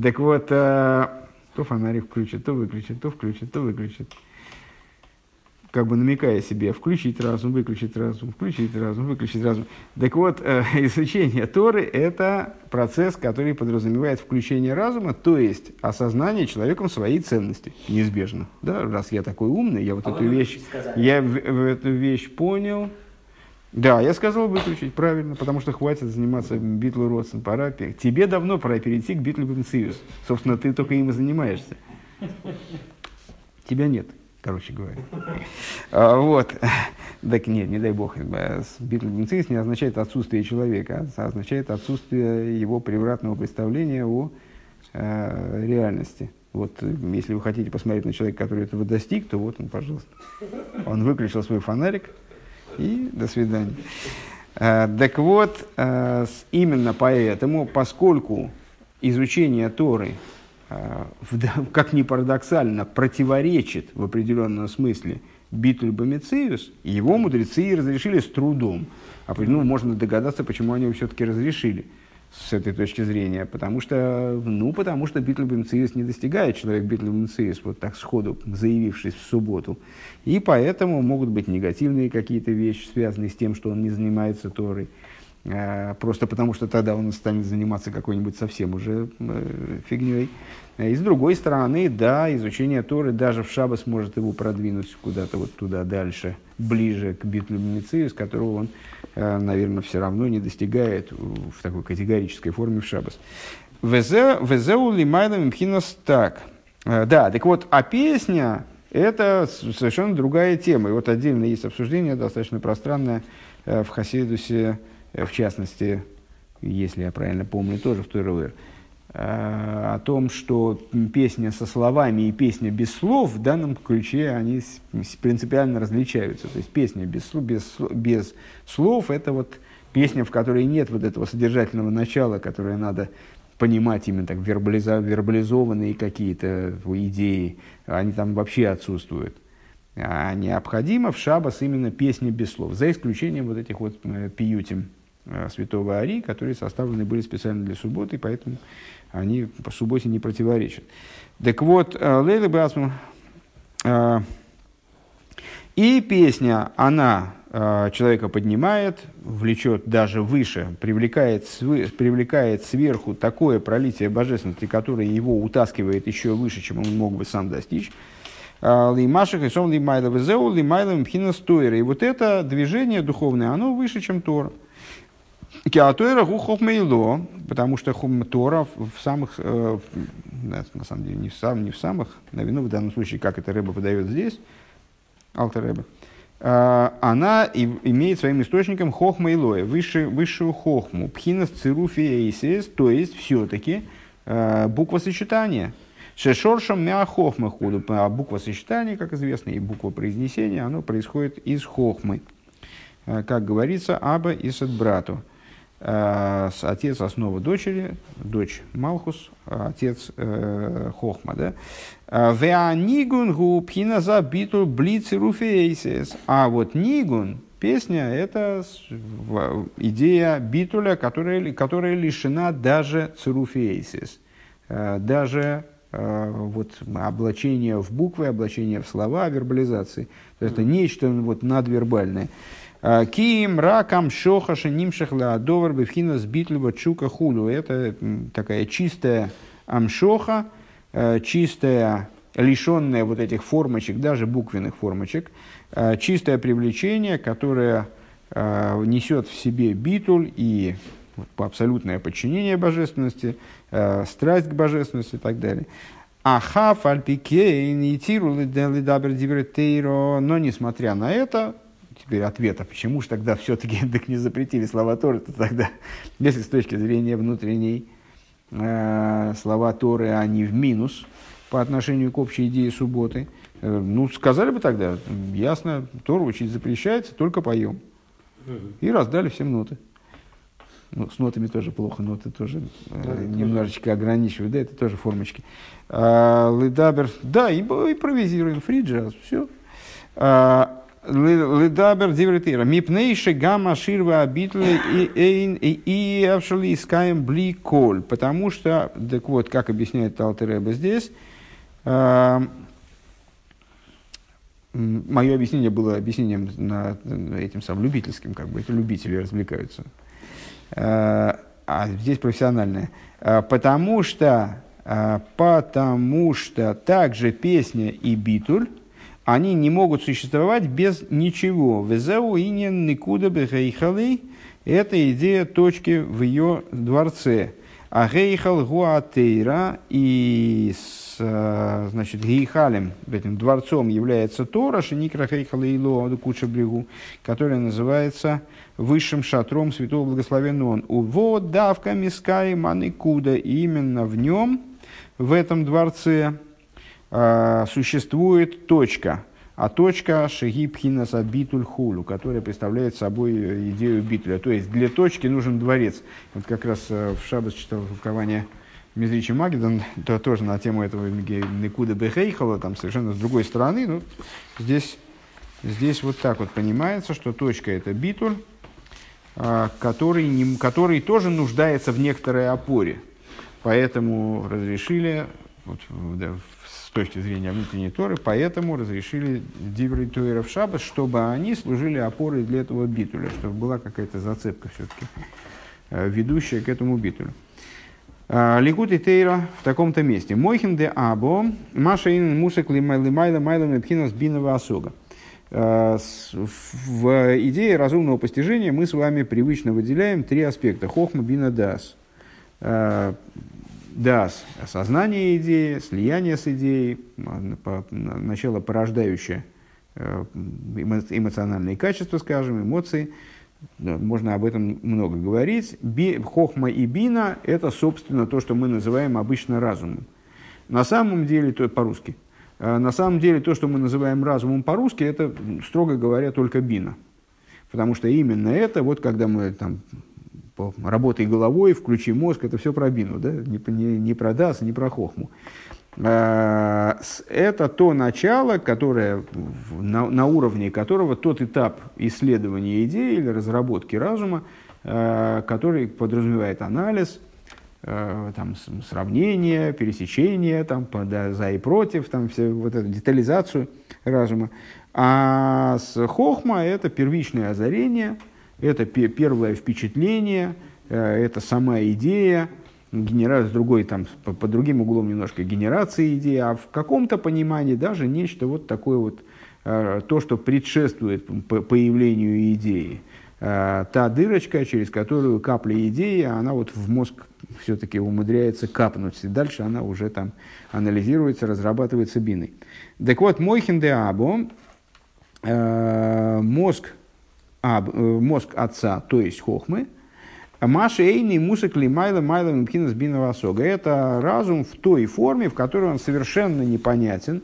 Так вот, а, то фонарик включит, то выключит, то включит, то выключит. Как бы намекая себе, включить разум, выключить разум, включить разум, выключить разум. Так вот, э, изучение Торы – это процесс, который подразумевает включение разума, то есть осознание человеком своей ценности, неизбежно. Да? Раз я такой умный, я вот а эту вещь, я в, в эту вещь понял – да, я сказал выключить, правильно, потому что хватит заниматься битлу Родсен, пора, тебе давно пора перейти к битлу Бенциус. Собственно, ты только им и занимаешься. Тебя нет, короче говоря. А, вот. Так нет, не дай бог. Битл Бенциус не означает отсутствие человека, а означает отсутствие его превратного представления о э, реальности. Вот, если вы хотите посмотреть на человека, который этого достиг, то вот он, пожалуйста. Он выключил свой фонарик, и до свидания. Э, так вот, э, именно поэтому, поскольку изучение Торы, э, как ни парадоксально, противоречит в определенном смысле битуль бомициус, его мудрецы разрешили с трудом. А ну, можно догадаться, почему они его все-таки разрешили с этой точки зрения, потому что, ну, потому что Битлбенциис не достигает человек Битлбенциис, вот так сходу заявившись в субботу. И поэтому могут быть негативные какие-то вещи, связанные с тем, что он не занимается Торой. А, просто потому, что тогда он станет заниматься какой-нибудь совсем уже э, фигней. И с другой стороны, да, изучение Торы даже в Шабас может его продвинуть куда-то вот туда дальше, ближе к Битлю с которого он Э, наверное, все равно не достигает в такой категорической форме в шабас. Везеу лимайна мпхинас так. Э, да, так вот, а песня – это совершенно другая тема. И вот отдельно есть обсуждение, достаточно пространное, э, в Хасидусе, в частности, если я правильно помню, тоже в Туруэр, о том, что песня со словами и песня без слов в данном ключе они принципиально различаются. То есть песня без, без, без слов – это вот Песня, в которой нет вот этого содержательного начала, которое надо понимать именно так вербализа, вербализованные какие-то идеи, они там вообще отсутствуют. А необходимо в шабас именно песни без слов, за исключением вот этих вот э, пиютим э, святого Ари, которые составлены были специально для субботы, поэтому они по субботе не противоречат. Так вот, э, Лейла Басман, и песня, она человека поднимает, влечет даже выше, привлекает, привлекает сверху такое пролитие божественности, которое его утаскивает еще выше, чем он мог бы сам достичь. Лимашах и сом лимайла везеу лимайла мпхина стойра. И вот это движение духовное, оно выше, чем Тора. Киатойра гухохмейло, потому что хум Тора в самых, э, на самом деле, не в, сам, не в самых, на вину в данном случае, как это Рэба подает здесь, Алтер Рэба, э, она и, имеет своим источником лоя, выше, высшую хохму, пхинас цируфи то есть все-таки э, буква сочетания – Шешоршам мяхохмы худу. А буква сочетания, как известно, и буква произнесения, оно происходит из хохмы. Э, как говорится, аба и брату. Э, отец основа дочери, дочь Малхус, отец э, Хохма. Да? Веанигун губхина за биту блицы руфейсис. А вот нигун, песня, это идея битуля, которая, которая лишена даже цируфейсис. Даже Э, вот, облачение в буквы, облачение в слова, вербализации. То есть это нечто вот, надвербальное. Э, Ким, ракам, шоха, шенимшах, ладовар, бифхина, сбитлива, чука, хулю. Это такая чистая амшоха, э, чистая, лишенная вот этих формочек, даже буквенных формочек, чистое привлечение, которое несет в себе битуль и абсолютное подчинение божественности, э, страсть к божественности и так далее. Аха фальпикейн и. Но несмотря на это, теперь ответа, почему же тогда все-таки так не запретили слова Торы, то тогда, если с точки зрения внутренней, э, слова Торы, они в минус по отношению к общей идее субботы, э, ну, сказали бы тогда, ясно, Тору учить запрещается, только поем. И раздали всем ноты. Ну, с нотами тоже плохо, ноты тоже э, немножечко ограничивают, да, это тоже формочки. А, Ледабер, да, и импровизируем, фри джаз, все. Ледабер дивертира. Мипнейши гамма ширва обитлы и эйн и авшали искаем бли коль. Потому что, так вот, как объясняет Талтереба здесь, а, мое объяснение было объяснением на, этим самым любительским, как бы это любители развлекаются. Э, а здесь профессиональная, э, потому что, э, потому что также песня и битуль, они не могут существовать без ничего. Везеу инин никуда бехейхалы – это идея точки в ее дворце. А гейхал гуатейра и с, значит, гейхалем, этим дворцом является Тора, шеникра гейхала ило куча брегу, которая называется высшим шатром святого благословенного он. Увод давка мискай маникуда. И именно в нем, в этом дворце, э, существует точка. А точка Шагибхина Битуль Хулу, которая представляет собой идею битуля. То есть для точки нужен дворец. Вот как раз э, в Шабас читал толкование Мизричи Магидан, то тоже на тему этого Никуда Бехейхала, там совершенно с другой стороны. Ну, здесь, здесь вот так вот понимается, что точка это битуль, который, не, который тоже нуждается в некоторой опоре. Поэтому разрешили, вот, да, с точки зрения внутренней Торы, поэтому разрешили диврей Тойра в Шаббас, чтобы они служили опорой для этого битуля, чтобы была какая-то зацепка все-таки, э, ведущая к этому битулю. А, Ликут и Тейра в таком-то месте. Мойхин де Або, Маша ин мусек лимайла майла мепхинас бинова асога. Э, в идее разумного постижения мы с вами привычно выделяем три аспекта. Хохма, бина, дас. Э, дас – осознание идеи, слияние с идеей, начало порождающее э, эмоциональные качества, скажем, эмоции. Можно об этом много говорить. хохма и бина – это, собственно, то, что мы называем обычно разумом. На самом деле, то по-русски – а, на самом деле, то, что мы называем разумом по-русски, это, строго говоря, только бина. потому что именно это, вот когда мы там работай головой, включи мозг, это все про бину, да? не, не, не про дас, не про хохму. А, это то начало, которое, на, на уровне которого тот этап исследования идеи или разработки разума, а, который подразумевает анализ, а, там, сравнение, пересечение, там, за и против, там, все, вот эту детализацию разума. А с хохма это первичное озарение – это первое впечатление, э, это сама идея, генера... с другой, там, по, по другим углом немножко генерация идеи, а в каком-то понимании даже нечто вот такое вот, э, то, что предшествует появлению идеи. Э, та дырочка, через которую капля идеи, она вот в мозг все-таки умудряется капнуть. И дальше она уже там анализируется, разрабатывается биной. Так вот, Мойхин де мозг а, мозг отца, то есть хохмы, Маша Эйни Мусак Майла Майла Мпхинас Бинавасога. Это разум в той форме, в которой он совершенно непонятен,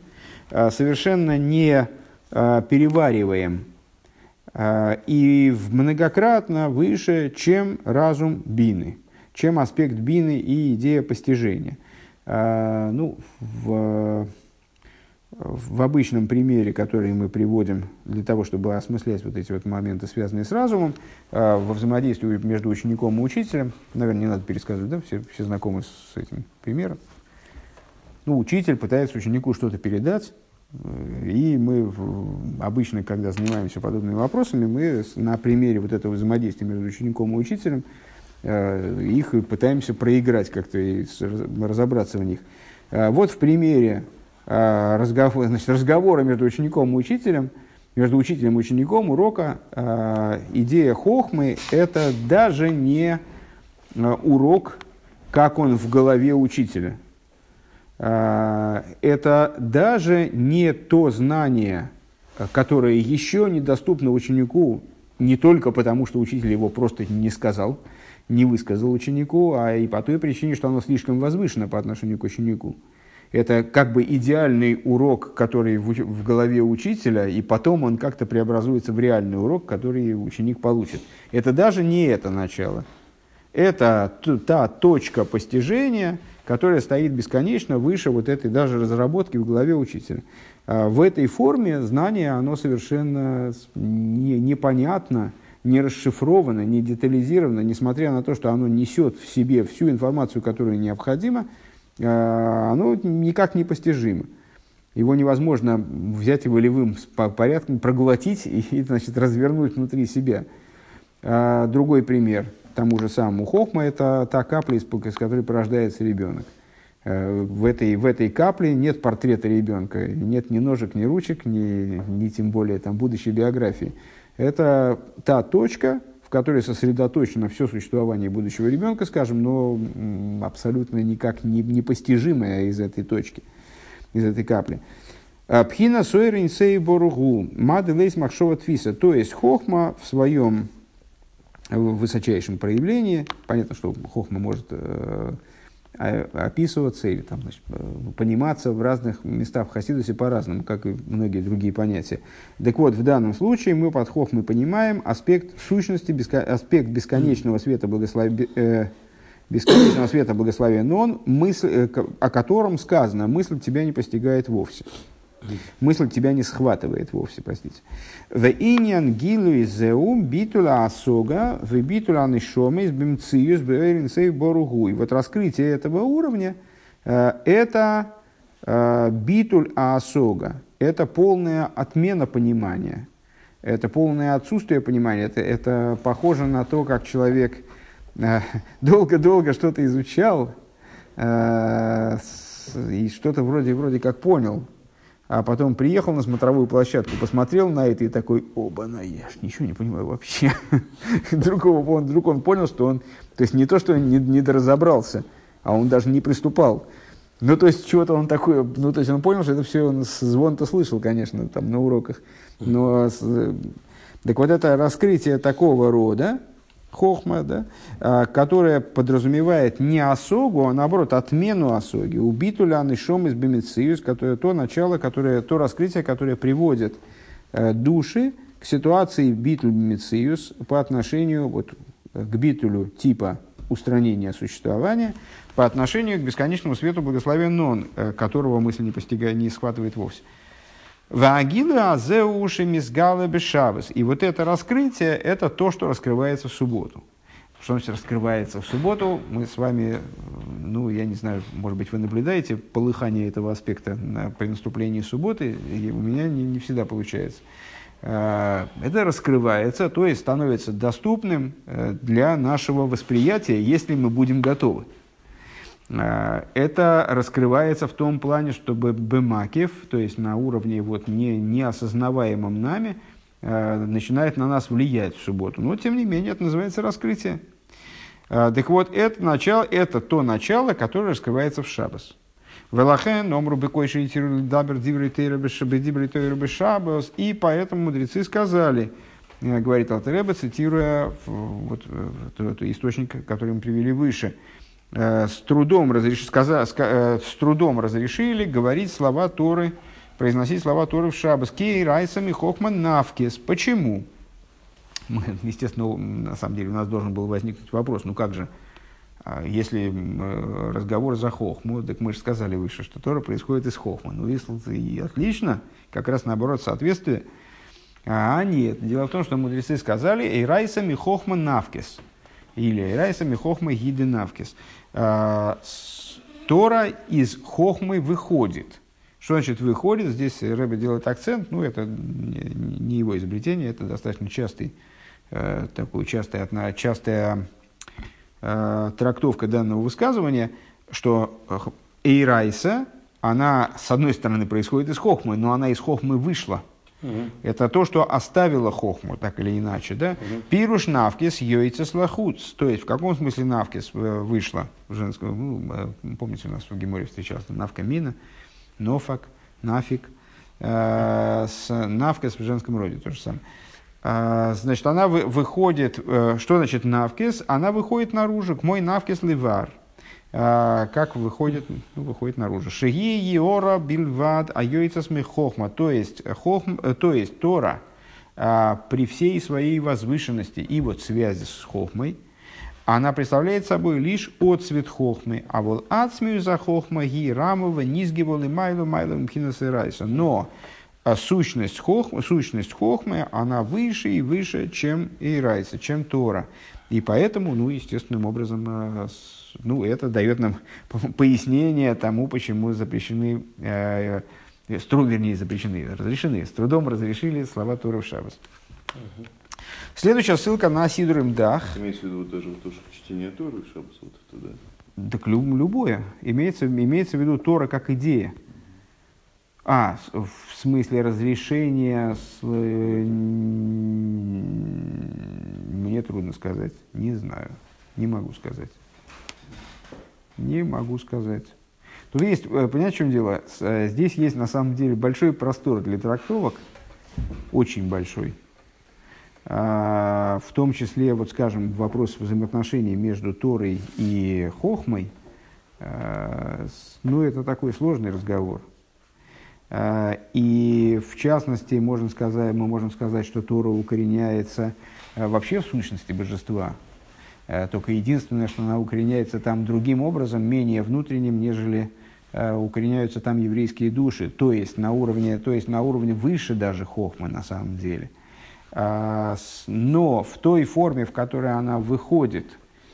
э, совершенно не э, перевариваем и многократно выше, чем разум бины, чем аспект бины и идея постижения. Ну, в в обычном примере, который мы приводим для того, чтобы осмыслять вот эти вот моменты, связанные с разумом, э, во взаимодействии между учеником и учителем, наверное, не надо пересказывать, да, все, все знакомы с этим примером. Ну, учитель пытается ученику что-то передать, э, и мы обычно, когда занимаемся подобными вопросами, мы на примере вот этого взаимодействия между учеником и учителем э, их пытаемся проиграть как-то и разобраться в них. Вот в примере разговор, значит, разговора между учеником и учителем, между учителем и учеником урока, э, идея хохмы – это даже не э, урок, как он в голове учителя. Это даже не то знание, которое еще недоступно ученику не только потому, что учитель его просто не сказал, не высказал ученику, а и по той причине, что оно слишком возвышено по отношению к ученику. Это как бы идеальный урок, который в, в голове учителя, и потом он как-то преобразуется в реальный урок, который ученик получит. Это даже не это начало. Это та точка постижения, которая стоит бесконечно выше вот этой даже разработки в голове учителя. А в этой форме знание, оно совершенно не, непонятно, не расшифровано, не детализировано, несмотря на то, что оно несет в себе всю информацию, которая необходима, оно никак не постижимо. Его невозможно взять и волевым порядком проглотить и значит, развернуть внутри себя. А, другой пример тому же самому Хохма – это та капля, из которой порождается ребенок. А, в этой, в этой капле нет портрета ребенка, нет ни ножек, ни ручек, ни, ни тем более там, будущей биографии. Это та точка, в которой сосредоточено все существование будущего ребенка, скажем, но абсолютно никак не, непостижимое из этой точки, из этой капли. Пхина сойрин сей боругу, мады лейс махшова твиса, то есть хохма в своем высочайшем проявлении, понятно, что хохма может э, описываться или там, значит, э, пониматься в разных местах в Хасидусе по-разному, как и многие другие понятия. Так вот, в данном случае мы под хохмой понимаем аспект сущности, беско, аспект бесконечного света благословения, э, бесконечного света благословения, но он, мысль, э, о котором сказано, мысль тебя не постигает вовсе. Мысль тебя не схватывает вовсе, простите. В иньян гилу изеу битула асога, в битула нишоме из бимциюс бэйринсей боругу. И вот раскрытие этого уровня э, это э, битуль асога, это полная отмена понимания, это полное отсутствие понимания, это, это похоже на то, как человек э, долго-долго что-то изучал и что-то вроде, вроде как понял, а потом приехал на смотровую площадку, посмотрел на это и такой, оба, на я ничего не понимаю вообще. вдруг, он, вдруг он понял, что он, то есть не то, что не, не доразобрался, а он даже не приступал. Ну, то есть, чего-то он такое, ну, то есть, он понял, что это все он звон-то слышал, конечно, там, на уроках. Но, так вот, это раскрытие такого рода, хохма, да, а, которая подразумевает не осогу, а наоборот отмену осоги. Убиту ли анышом из бемициус, которое то начало, которое, то раскрытие, которое приводит э, души к ситуации битуль мециус по отношению вот, к битулю типа устранения существования по отношению к бесконечному свету благословен он, э, которого мысль не постигает, не схватывает вовсе. Ваагилы азеуши мизгалы бешабас. И вот это раскрытие, это то, что раскрывается в субботу. Что значит раскрывается в субботу? Мы с вами, ну, я не знаю, может быть, вы наблюдаете полыхание этого аспекта на, при наступлении субботы, и у меня не, не всегда получается. Э, это раскрывается, то есть становится доступным э, для нашего восприятия, если мы будем готовы. Э, это раскрывается в том плане, чтобы бемакев, то есть на уровне вот не, неосознаваемом нами, начинает на нас влиять в субботу. Но, тем не менее, это называется раскрытие. Так вот, это, начало, это то начало, которое раскрывается в шабас. Велахен, омру бекойши дабер дибри шабас. И поэтому мудрецы сказали, э, говорит Алтереба, цитируя вот, тот источник, который мы привели выше, э, с трудом, разреш... сказа... Э, с трудом разрешили говорить слова Торы, произносить слова Торы в шабас. Кей райсами хохман навкес. Почему? Естественно, на самом деле у нас должен был возникнуть вопрос, ну как же, а если э, разговор за хохму, так мы же сказали выше, что Тора происходит из хохма. Ну, если и отлично, как раз наоборот соответствие. А нет, дело в том, что мудрецы сказали «Эйрайса михохма навкес» или «Эйрайса михохма гиды навкес». А, Тора из хохмы выходит. Что значит выходит? Здесь Рэбе делает акцент, ну это не его изобретение, это достаточно частый, э, такой частая, частая э, трактовка данного высказывания, что Эйрайса, она, с одной стороны, происходит из Хохмы, но она из Хохмы вышла. Угу. Это то, что оставило Хохму, так или иначе. Да? Угу. Пируш навкис йойцес лахуц. То есть, в каком смысле навкис э, вышла? В женском, ну, э, помните, у нас в Геморе встречался навка мина, нофак, нафик. Э, с навкис в женском роде то же самое. А, значит, она выходит, э, что значит навкис? Она выходит наружу, к мой навкис ливар. А, как выходит, ну, выходит наружу. Шеги иора бильвад айойцас хохма. То есть, хохм, э, то есть Тора а, при всей своей возвышенности и вот связи с хохмой, она представляет собой лишь отцвет хохмы. А вот ацмию за хохма ги рамова низгивал и майлу майлу мхинаса райса. Но а сущность, хохмы, сущность хохмы, она выше и выше, чем Ирайса, чем Тора. И поэтому, ну, естественным образом, э, ну, это дает нам пояснение тому, почему запрещены, э, э, стру, вернее, запрещены, разрешены, с трудом разрешили слова Тора в Шабас. Угу. Следующая ссылка на Сидур Имдах. Имеется в виду даже то, что чтение Торы в Шабас, вот это, да? Так любое. Имеется, имеется в виду Тора как идея. А, в смысле разрешения, с, э, мне трудно сказать, не знаю, не могу сказать. Не могу сказать. Тут есть, э, понимаете, в чем дело? Э, здесь есть на самом деле большой простор для трактовок, очень большой. А, в том числе, вот скажем, вопрос взаимоотношений между Торой и Хохмой, ну, это такой сложный разговор. Э, и в частности, можно сказать, мы можем сказать, что Тора укореняется э, вообще в сущности божества. Э, только единственное, что она укореняется там другим образом, менее внутренним, нежели укореняются там еврейские души, то есть на уровне, то есть на уровне выше даже хохмы на самом деле. Но в той форме, в которой она выходит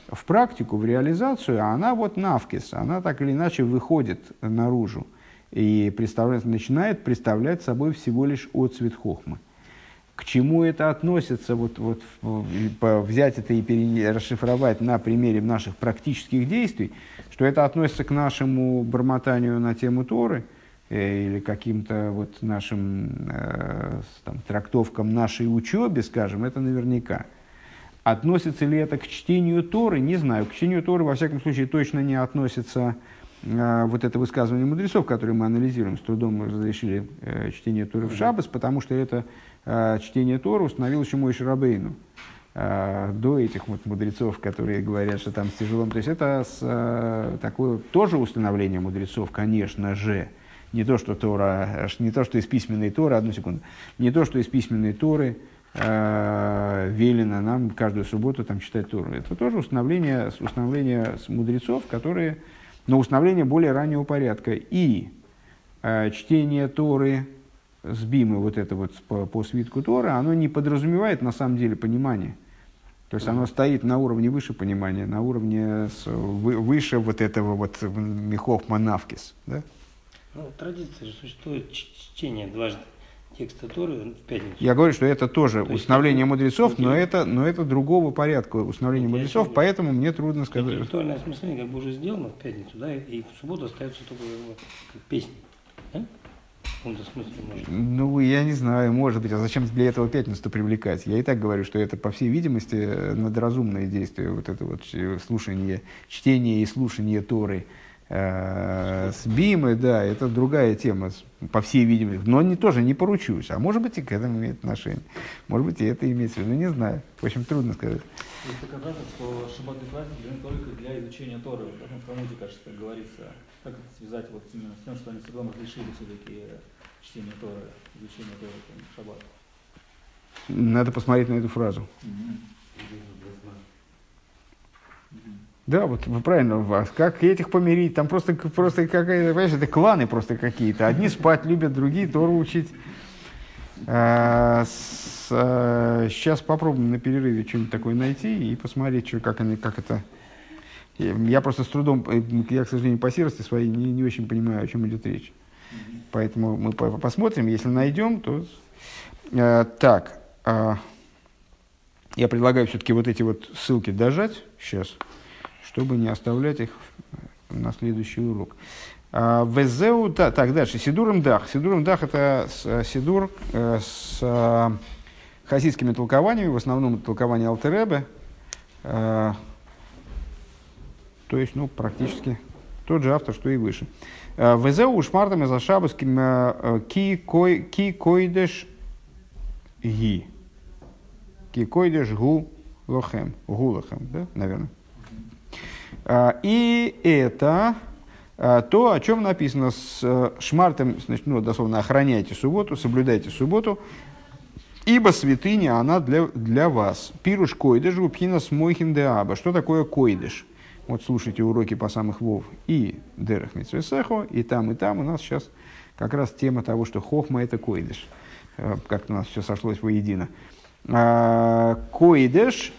в практику, в реализацию, она вот навкис, она так или иначе выходит наружу и представляет, начинает представлять собой всего лишь отцвет хохмы. К чему это относится, вот, вот, взять это и пере, расшифровать на примере наших практических действий, что это относится к нашему бормотанию на тему Торы э, или каким-то вот нашим э, там, трактовкам нашей учебе, скажем, это наверняка. Относится ли это к чтению Торы, не знаю. К чтению Торы, во всяком случае, точно не относится вот это высказывание мудрецов, которое мы анализируем, с трудом мы разрешили э, чтение Торы в Шабас, потому что это э, чтение Торы установил еще мой Шарабейну э, до этих вот мудрецов, которые говорят, что там с тяжелым. То есть это с, э, такое тоже установление мудрецов, конечно же. Не то, что Тора, не то, что из письменной Торы, одну секунду, не то, что из письменной Торы э, велено нам каждую субботу там читать Тору. Это тоже установление, установление мудрецов, которые, но установление более раннего порядка. И э, чтение Торы с Бимы, вот это вот по, по свитку Тора, оно не подразумевает на самом деле понимание. То есть оно стоит на уровне выше понимания, на уровне с, вы, выше вот этого вот мехов манавкис. Да? Ну, традиция же существует чтение дважды текста Торы в пятницу. Я говорю, что это тоже То установление это мудрецов, но это, но это другого порядка установление Я мудрецов, поэтому мне трудно сказать. Интеллектуальное осмысление как бы уже сделано в пятницу, да, и в субботу остается только ну, как песни. Да? В каком-то смысле, может. Ну, я не знаю, может быть, а зачем для этого пятницу привлекать? Я и так говорю, что это, по всей видимости, надразумное действие, вот это вот ч- слушание, чтение и слушание Торы э, с Бимой, да, это другая тема, по всей видимости. Но не, тоже не поручусь, а может быть и к этому имеет отношение. Может быть и это имеется в виду, ну, не знаю. В общем, трудно сказать. Есть такая фраза, что шаббат и праздник даны только для изучения Торы. В этом Талмуде, кажется, так говорится. Как это связать вот именно с тем, что они с Ибром разрешили все-таки чтение Торы, изучение Торы, там, шаббат? Надо посмотреть на эту фразу. Да, вот вы правильно, вас. Как этих помирить? Там просто, просто какая-то, понимаешь, это кланы просто какие-то. Одни спать любят, другие Тору учить. А, с- а, сейчас попробуем на перерыве что-нибудь такое найти и посмотреть, что, как, они, как это... Я просто с трудом, э, я, к сожалению, по серости своей не, не очень понимаю, о чем идет речь. Поэтому мы по- посмотрим, если найдем, то... Э, так, а, я предлагаю все-таки вот эти вот ссылки дожать сейчас, чтобы не оставлять их на следующий урок. А, Везеу, так, дальше. Сидуром Дах. Сидуром Дах это э, Сидур э, с э, хасидскими толкованиями, в основном это толкование Алтеребе. То есть, ну, практически тот же автор, что и выше. Везеу ушмартам из кой- ки койдеш ги. Ки койдеш гу лохем. Гу лохем, да, наверное. А, И это а, то, о чем написано с э, шмартом, значит, ну, дословно, охраняйте субботу, соблюдайте субботу, ибо святыня, она для, для вас. Пируш койдыш, губхина смойхин де аба. Что такое койдыш? Вот слушайте уроки по самых вов и дерах митсвесехо, и там, и там у нас сейчас как раз тема того, что хохма это койдыш. Э, Как-то у нас все сошлось воедино. А, Койдыш,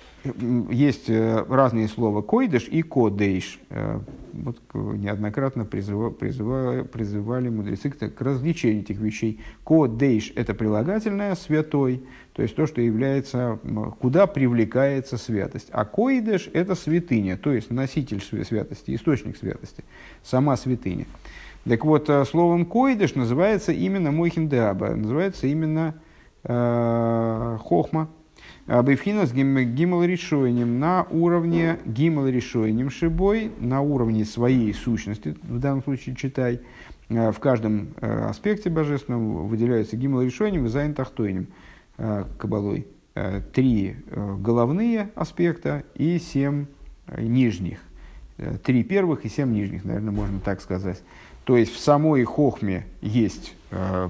есть э, разные слова койдыш и кодейш. Э, Вот неоднократно призыва- призыва- призывали мудрецы к, к различению этих вещей. Кодейш – это прилагательное, святой, то есть то, что является, куда привлекается святость. А קודש – это святыня, то есть носитель свя- святости, источник святости, сама святыня. Так вот, э, словом קודש называется именно מוחין דאבא, называется именно э, חכמה. בבחינת ג' ראשונות на уровне ג' ראשונות שבו, на уровне своей сущности, в данном случае читай, э, в каждом э, аспекте божественном выделяется ג' ראשונות и зайн тахтойнем э, кабалой. Три головные аспекта и семь нижних. Три первых и семь нижних, наверное, можно так сказать. То есть в самой хохме есть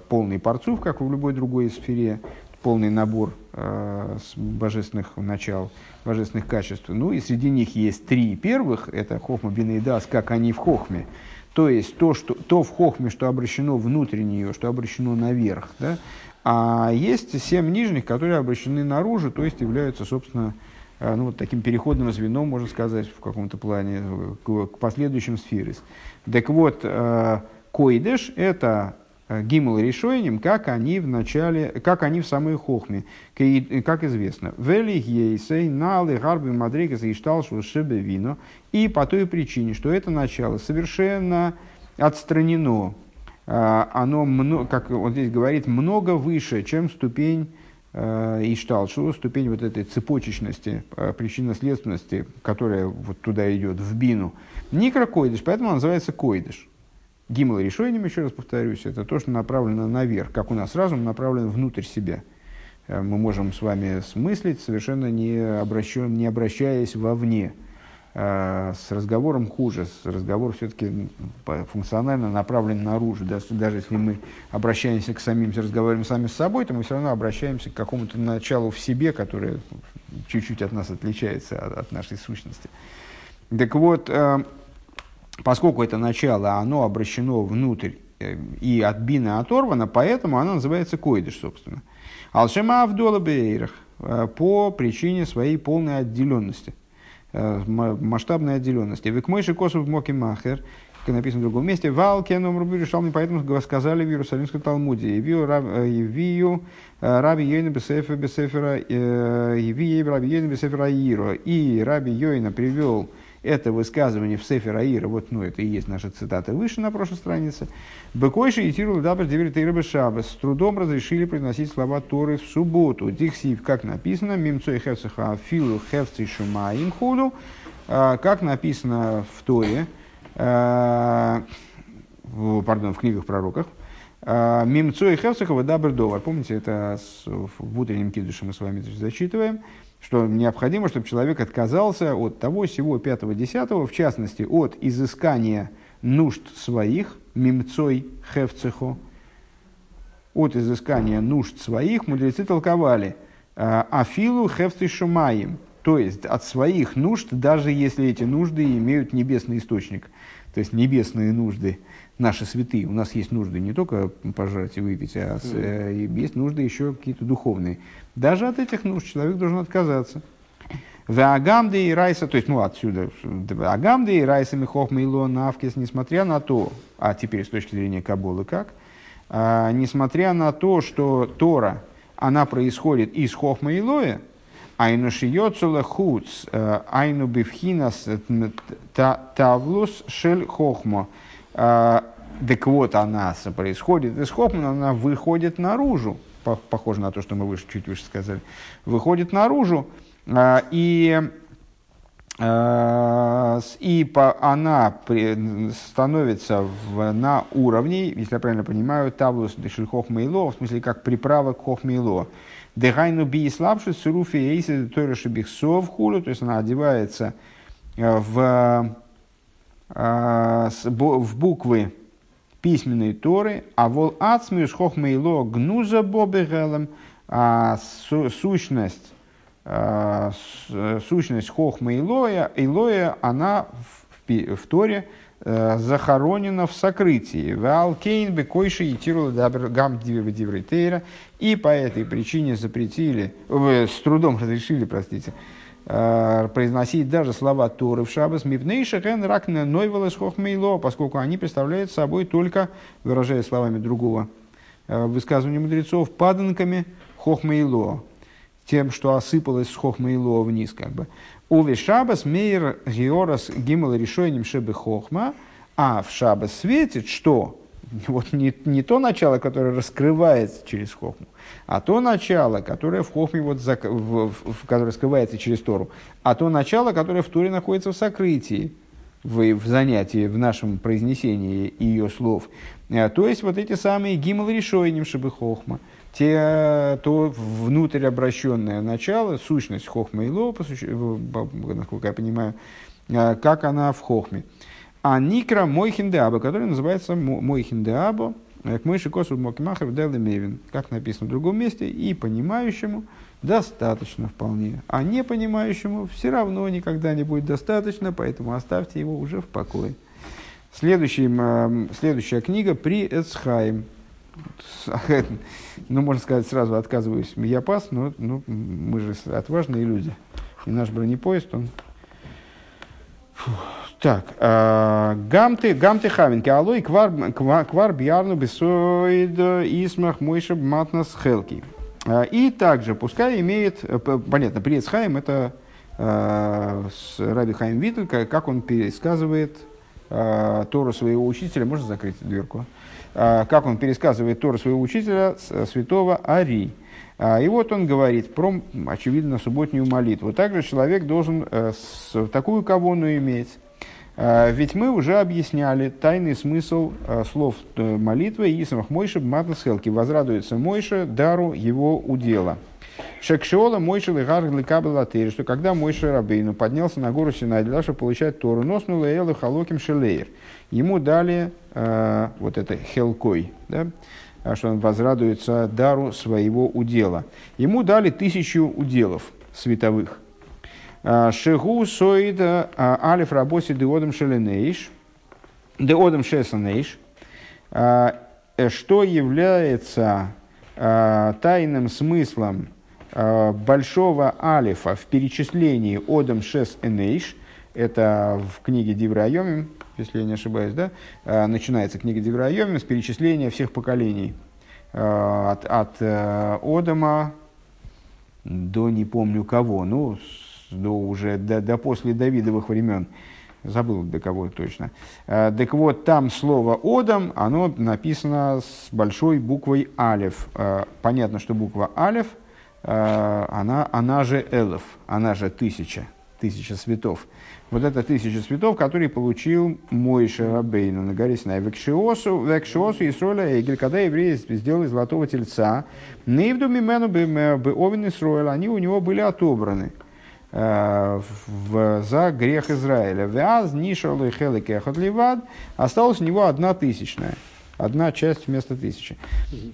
полный парцув, как в любой другой сфере, полный набор э, божественных начал, божественных качеств. Ну и среди них есть три первых, это хохма, бина и дас, как они в хохме. То есть то, что, то в хохме, что обращено внутрь нее, что обращено наверх. Да? А есть семь нижних, которые обращены наружу, то есть являются, собственно, э, ну, вот таким переходным звеном, можно сказать, в каком-то плане, э, к, к последующим сферис. Так вот, э, койдеш – это гимл решением, как они в начале, как они в самой хохме, как известно. Велих ейсей налы гарби мадригас и вино. И по той причине, что это начало совершенно отстранено, а, оно, как он здесь говорит, много выше, чем ступень э, Ишталшу, ступень вот этой цепочечности, э, причинно-следственности, которая вот туда идет, в бину. Микрокоидыш, поэтому он называется коидыш. Гимл решением, еще раз повторюсь, это то, что направлено наверх, как у нас разум направлен внутрь себя. Э, Мы можем с вами смыслить, совершенно не, обращен, не обращаясь вовне. э, с разговором хуже, разговор все-таки функционально направлен наружу. Даже, если мы обращаемся к самим, разговариваем сами с собой, то мы все равно обращаемся к какому-то началу в себе, которое чуть-чуть от нас отличается, от, от нашей сущности. Так вот, э, поскольку это начало, оно обращено внутрь э, и от бина оторвано, поэтому оно называется койдыш, собственно. Алшема Авдола Бейрах э, по причине своей полной отделенности, масштабной отделенности. Векмойши Косов Моки Махер, как написано в другом месте, Валке номер решал, поэтому сказали в Иерусалимском Талмуде, Евию Раби Йойна Бесефера Бесефера, Евию Раби Йойна Бесефера Иро. И Раби Йойна привел это высказывание в Сефер Аира, вот, ну, это и есть наша цитата выше на прошлой странице. Бекойши и Тирул Дабр Девер Тейрабе Шабас с трудом разрешили произносить слова Торы в субботу. Дихсив, как написано, Мимцой Хевцеха Филу Хевци Шума Худу, а, как написано в Торе, а, пардон, в книгах пророках, а, Мимцой Хевцеха Дабр Довар. Помните, это в утреннем кидуше мы с вами зачитываем что необходимо, чтобы человек отказался от того всего пятого десятого, в частности, от изыскания нужд своих, мимцой хевцехо, от изыскания нужд своих, мудрецы толковали, а, афилу хевци шумаем, то есть от своих нужд, даже если эти нужды имеют небесный источник, то есть небесные нужды, наши святые. У нас есть нужды не только пожрать и выпить, а э, есть нужды еще какие-то духовные. Даже от этих нужд человек должен отказаться. В Агамде и Райса, то есть, ну, отсюда, Агамде и Райса Михох Мейло Навкис, несмотря на то, а теперь с точки зрения Каболы как, а, несмотря на то, что Тора, она происходит из Хохма Илоя, Айну шиёцула хуц, э, айну бифхинас тавлус шель хохмо. А, так вот, она происходит из хохма, она выходит наружу похоже на то, что мы выше, чуть выше сказали, выходит наружу, а, и, а, и по, она становится в, на уровне, если я правильно понимаю, таблус дешель хохмейло, в смысле как приправа к хохмейло. Дехайну би и слабши суруфи эйси тойраши бихсов хулю, то есть она одевается э, в, в буквы письменной Торы, а вол ацмиус хохмейло гнуза бобегелем, а сущность, а, сущность хохма Илоя, Илоя, она в, в Торе э, захоронена в сокрытии. Валкейн бекойши и тирул гам дивритейра. И по этой причине запретили, с трудом разрешили, простите, Э, произносить даже слова Торы в Шабас, мипнейша ген ракна нойвелес хохмейло, поскольку они представляют собой только, выражая словами другого э, высказывания мудрецов, паданками хохмейло, тем, что осыпалось с хохмейло вниз, как бы. Уве Шабас мейр георас гимал решением шебе хохма, а в Шабас светит, что вот не, не то начало, которое раскрывается через хохму, а то начало, которое в хохме, вот, в, в, в, которое скрывается через Тору, а то начало, которое в Торе находится в сокрытии, в, в занятии, в нашем произнесении ее слов. А, то есть вот эти самые гимл решойним шибы хохма, те, то внутрь обращенное начало, сущность хохма и ло, насколько я понимаю, а, как она в хохме. А никра мой хиндеаба, который называется мой хиндеаба, к мыши косу мокимахер мевин, как написано в другом месте, и понимающему достаточно вполне, а не понимающему все равно никогда не будет достаточно, поэтому оставьте его уже в покое. Следующий, следующая книга при Эцхайм. Ну, можно сказать, сразу отказываюсь. Я пас, но ну, мы же отважные люди. И наш бронепоезд, он. Так, э, гамты, гамты хавинки, алой квар, квар бьярну бесоид исмах мойшеб матнас хелки. Э, и также, пускай имеет, э, понятно, при Эцхайм это с Раби Хайм Виттель, как он пересказывает Тору своего учителя, можно закрыть дверку, как он пересказывает Тору своего учителя, святого Ари. И вот он говорит про, очевидно, субботнюю молитву. Также человек должен такую кавону иметь, Ведь мы уже объясняли тайный смысл а, слов э, молитвы Исамах Мойша Бматнас Хелки. Возрадуется Мойша дару его удела. Шекшиола Мойша Легарг Лекабелатери, что когда Мойша Рабейну поднялся на гору Синай для того, чтобы получать Тору, носнула Элы Халоким Шелеер. Ему дали э, вот это Хелкой, да, а что он возрадуется дару своего удела. Ему дали тысячу уделов световых. А, Шегу соид а, алиф рабоси деодом шеленейш, деодом шесанейш, э, что является тайным смыслом большого алифа в перечислении одам шес энейш, это в книге Диврайомим, если я не ошибаюсь, да, начинается книга Диврайомим с перечисления всех поколений от, от э, Одама до не помню кого, ну, до уже до, до после Давидовых времен, забыл до кого точно. Э, так вот, там слово «одам», оно написано с большой буквой «алев». Э, понятно, что буква «алев», э, она, она же «элев», она же «тысяча», «тысяча светов». Вот это тысяча цветов, которые получил Мойша Рабейну на горе Синай. Векшиосу, векшиосу и сроля Эгель, когда евреи сделали золотого тельца, Нейвду мимену бы овен Исроэля, они у него были отобраны в, за грех Израиля. Вяз нишал и хелек ливад, осталась у него одна тысячная. Одна часть вместо тысячи.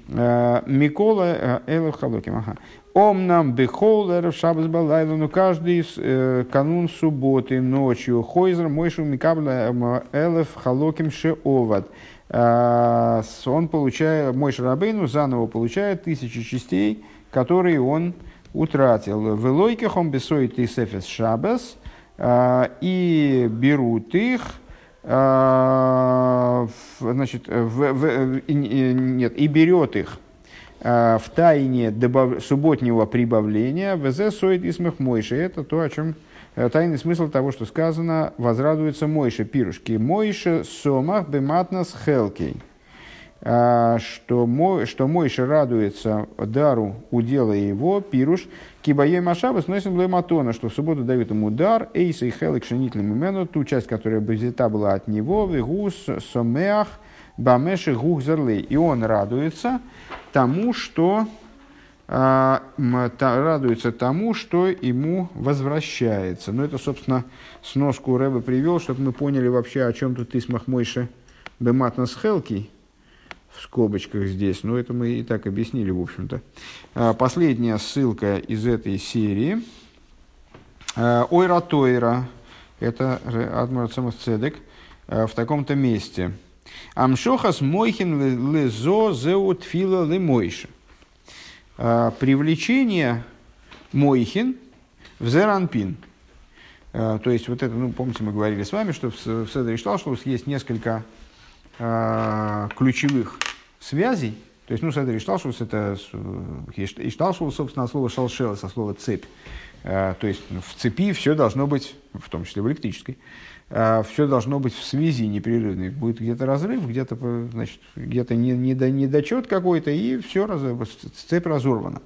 Э, Микола э, Элев Халоким. Ага. Ом нам бехолер в шабас балайла, но каждый э, канун субботы ночью хойзер мойшу микабля элев халоким шеоват. Э, он получает, мой шарабейну заново получает тысячи частей, которые он утратил. В лойках бесоит и сефес шабас, э, и берут их, э, значит, в, в, нет, и берет их Э, в тайне добав... субботнего прибавления ВЗ соид исмах Мойши. Это то, о чем э, тайный смысл того, что сказано, возрадуется Мойше пирушки. Мойше сомах бематнас хелкей. Э, что, мой, что Мойше радуется дару удела его, пируш, кибаей машаба сносим блематона, что в субботу дают ему дар, эйса и хелек шенитным имену, ту часть, которая взята была от него, вегус сомеах, бамеши гухзерлей. И он радуется, тому, что а, радуется тому, что ему возвращается. Но это, собственно, сноску Рэба привел, чтобы мы поняли вообще, о чем тут Исмах Мойше Бематнас Хелки в скобочках здесь. Но это мы и так объяснили, в общем-то. А, последняя ссылка из этой серии. А, Ойра Тойра, это Адмар Цедек, в таком-то месте – Амшохас мойхин лезо зеу тфила лемойша. А, привлечение мойхин в зеранпин. А, то есть, вот это, ну, помните, мы говорили с вами, что в Седре Шталшлус есть несколько а, ключевых связей. То есть, ну, Седре Шталшлус это Ишталшус, собственно, слово шалшел, со слова цепь. То есть, в цепи все должно быть, в том числе в электрической, а, все должно быть в связи непрерывной. Будет где-то разрыв, где-то значит, где-то недочет какой-то, и все, раз, цепь разорвана.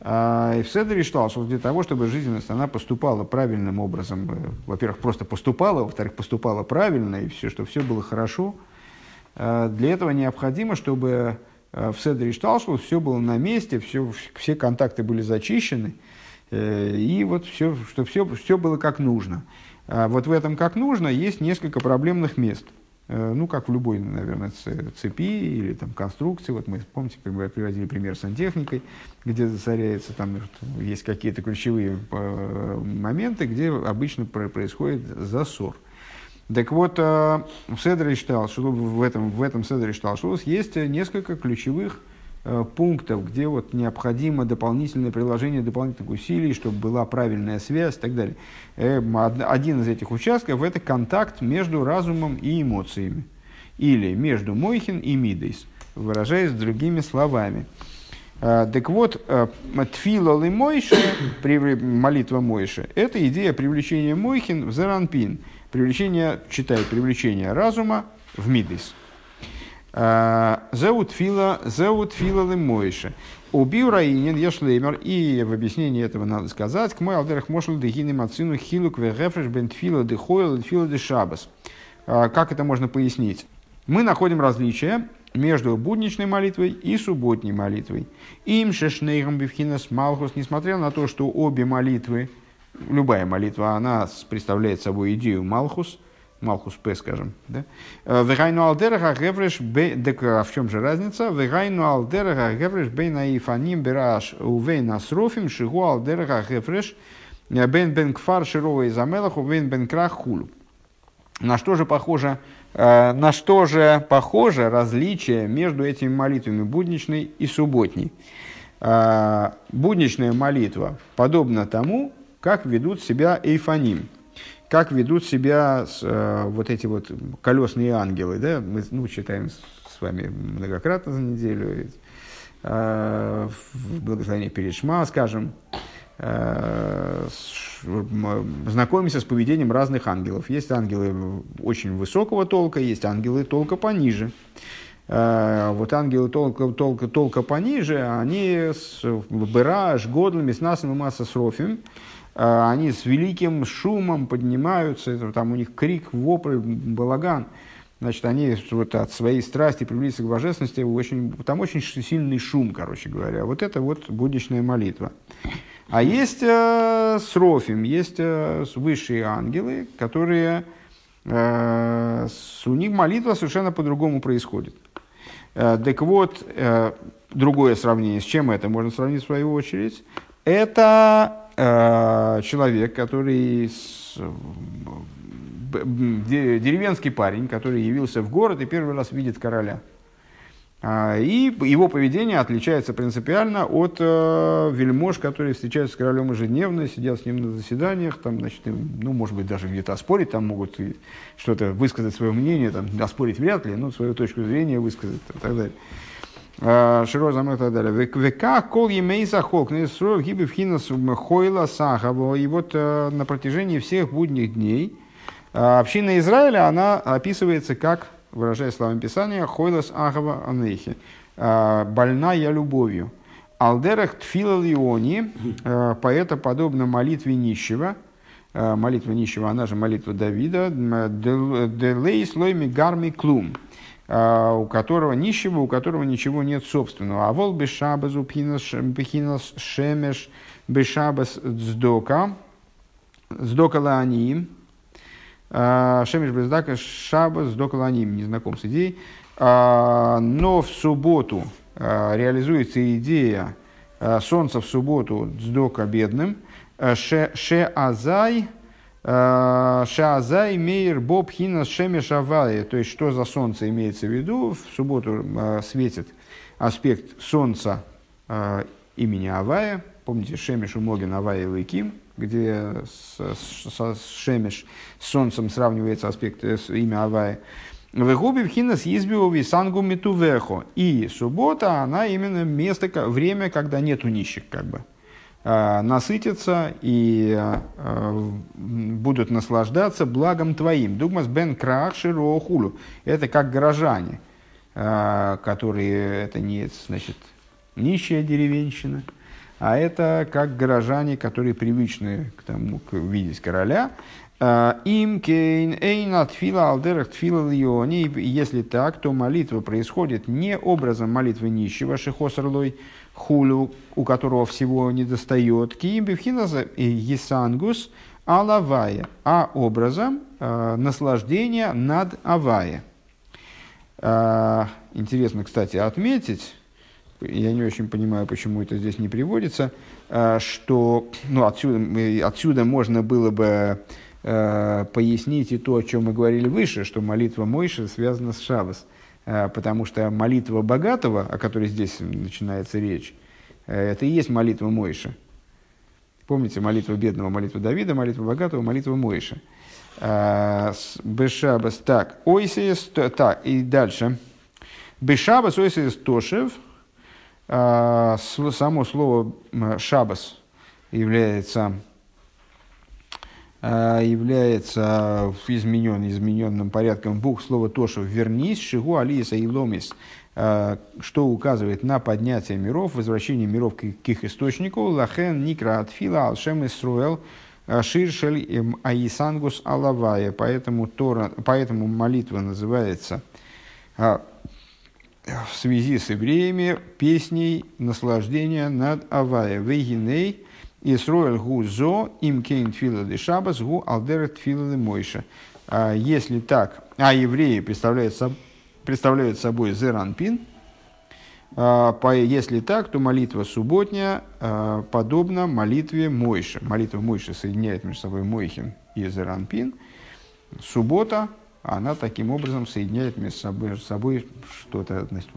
А, и в Седере считал, что для того, чтобы жизненность она поступала правильным образом, э, во-первых, просто поступала, во-вторых, поступала правильно, и все, что все было хорошо, для этого необходимо, чтобы в Седере Шталшвуд все было на месте, все, все контакты были зачищены, э, и вот все, что все, все было как нужно. А вот в этом как нужно есть несколько проблемных мест. Э, ну, как в любой, наверное, цепи или там, конструкции. Вот мы, помните, приводили пример с сантехникой, где засоряется, там есть какие-то ключевые э, моменты, где обычно происходит засор. Так вот, э, в Седре считал, что в этом, в этом Седре считал, что есть несколько ключевых Э, пунктов, где вот необходимо дополнительное приложение дополнительных усилий, чтобы была правильная связь и так далее. Э, один из этих участков – это контакт между разумом и эмоциями. Или между Мойхин и Мидейс, выражаясь другими словами. Э, так вот, Тфила ли Мойше, молитва Мойше, это идея привлечения Мойхин в Заранпин, привлечение, читает привлечение разума в Мидейс. Зеут фила, зеут фила лемойше. Убил Раинин, Ешлеймер, и в объяснении этого надо сказать, к мой алдерах мошел дегины мацину хилук вегефреш бен тфила де хойл тфила де шабас. Как это можно пояснить? Мы находим различия между будничной молитвой и субботней молитвой. Им шешнейгам бифхинас малхус, несмотря на то, что обе молитвы, любая молитва, она представляет собой идею малхус, Малхус П, скажем. Да? Вегайну алдераха гевреш бе... Так а в чем же разница? Вегайну алдераха гевреш бей наифаним бераш увей насрофим шигу алдераха гевреш бен бен кфар широва из амелах увейн бен крах хулу. На что же похоже, на что же похоже различие между этими молитвами будничной и субботней? Будничная молитва подобна тому, как ведут себя эйфаним, как ведут себя с, э, вот эти вот колесные ангелы. Да? Мы ну, читаем с вами многократно за неделю э, в благословении перед Шма, скажем, э, знакомимся с поведением разных ангелов. Есть ангелы очень высокого толка, есть ангелы толка пониже. Э, вот ангелы толка, толка, толка пониже, они с Бераш, Годлами, с Насом и Масса с Рофим, они с великим шумом поднимаются, там у них крик, вопль, балаган. Значит, они вот от своей страсти приблизиться к божественности, очень, там очень сильный шум, короче говоря. Вот это вот будничная молитва. А есть э, срофим, есть э, высшие ангелы, которые э, с, у них молитва совершенно по-другому происходит. Э, так вот, э, другое сравнение, с чем это можно сравнить в свою очередь, это Э, человек, который деревенский парень, который явился в город и первый раз видит короля. А, и его поведение отличается принципиально от э, вельмож, которые встречаются с королем ежедневно, сидят с ним на заседаниях, там, значит, им, ну, может быть, даже где-то оспорить, там могут что-то высказать свое мнение, там, оспорить вряд ли, но свою точку зрения высказать и так далее. Э, Широ замок и так далее. Века кол емейса холк, несров гибы в хинас хойла сахаво. И вот э, на протяжении всех будних дней э, община Израиля, она описывается как, выражая словами Писания, хойлас ахава анейхи. Больная любовью. Алдерах тфила лиони, поэта подобно молитве нищего, молитва нищего, она же молитва Давида, делей слойми гарми клум. А, у которого нищего, у которого ничего нет собственного. А вол бешабазу пхинас шемеш бешабас дздока, дздока лааним, а, шемеш бездака шабас дздока лааним, не знаком с идеей. А, но в субботу реализуется идея солнца в субботу дздока бедным, ше азай Э, Шазай Мейр Боб Хина Шеме Шавая. То есть, что за солнце имеется в виду? В субботу э, светит аспект солнца э, имени Авая. Помните, Шемеш Умогин Авая и Лыким, где с, с, с Шемеш с солнцем сравнивается аспект имя Авая. В Губе Хинас Избиови Сангу Митувехо. И суббота, она именно место, время, когда нету нищих, как бы. Э, насытятся и э, будут наслаждаться благом твоим. Дугмас бен крах широхулю. Это как горожане, э, которые, это не, значит, нищая деревенщина, а это как горожане, которые привычны к тому, к видеть короля. Им кейн эйн от фила алдерах тфила лиони. Если так, то молитва происходит не образом молитвы нищего, шихосарлой, хулю, у которого всего не достает, киимбивхиназа и есангус алавая, а образом э, наслаждения над авая. Э, интересно, кстати, отметить, я не очень понимаю, почему это здесь не приводится, э, что ну, отсюда, отсюда можно было бы э, пояснить и то, о чем мы говорили выше, что молитва Мойши связана с Шабас. Э, потому что молитва богатого, о которой здесь начинается речь, э, это и есть молитва Мойша. Помните, молитва бедного, молитва Давида, молитва богатого, молитва Мойша. Э, Бешабас, так, ойсес, так, и дальше. Бешабас, ойсес, тошев, само слово шабас является э, является изменен, измененным порядком букв слова «тошев» «вернись», «шигу алиса и ломис», э, что указывает на поднятие миров, возвращение миров к, к их источнику. «Лахен никра атфила алшем исруэл ширшель аисангус алавая». Поэтому, Тора, поэтому молитва называется в связи с евреями песней наслаждения над Авая. Вейгиней Исроэль гу зо им кейн тфила де шабас гу алдер тфила де мойша. А если так, а евреи представляют, представляют собой зеранпин, а, если так, то молитва субботняя а, подобна молитве Мойши. Молитва Мойши соединяет между собой Мойхин и Зеранпин. Суббота она таким образом соединяет между собой, собой что-то значит,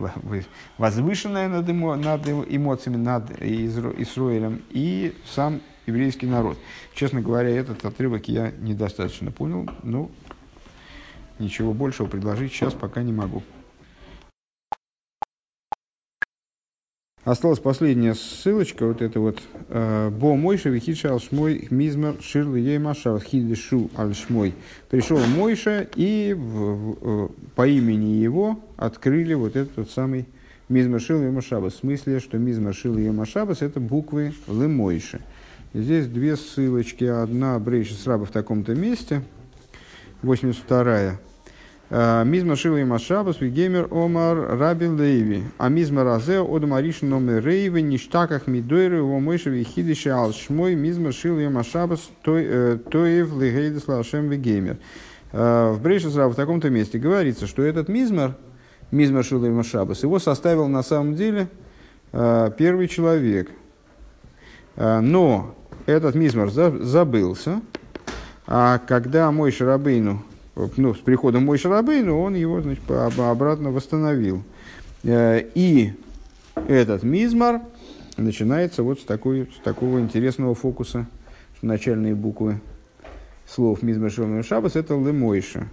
возвышенное над, эмо, над эмоциями, над Исруэлем и сам еврейский народ. Честно говоря, этот отрывок я недостаточно понял, но ничего большего предложить сейчас пока не могу. Осталась последняя ссылочка, вот это вот э, «Бо Мойша вихиша алшмой мизмар ширл ей маша хидишу алшмой». Пришел Мойша и в, в, э, по имени его открыли вот этот вот самый мизмар ширл ей машабас. В смысле, что мизмар ширл ей машабас – это буквы Лемойши. Здесь две ссылочки. Одна Брейша Сраба в таком-то месте, 82-я. Э, мизма Шива и Машабас, Вигеймер Омар Раби Лейви. А мизма Разе, Аришин Номер Рейви, Ништаках Мидойры, Его Мойшеви Хидиши Алшмой, Мизма Шива и Машабас, э, Тоев Легейдес Лашем Вигеймер. Э, в Брейшесра в таком-то месте говорится, что этот мизмар, мизмар Шила и Машабас, его составил на самом деле первый человек. Но этот мизмар забылся, а когда мой Шарабейну ну, с приходом Мой Шарабейну он его значит, обратно восстановил. Э, и этот мизмар начинается вот с, такой, с такого интересного фокуса, что начальные буквы слов мизмар Шалом Шабас это Лемойша.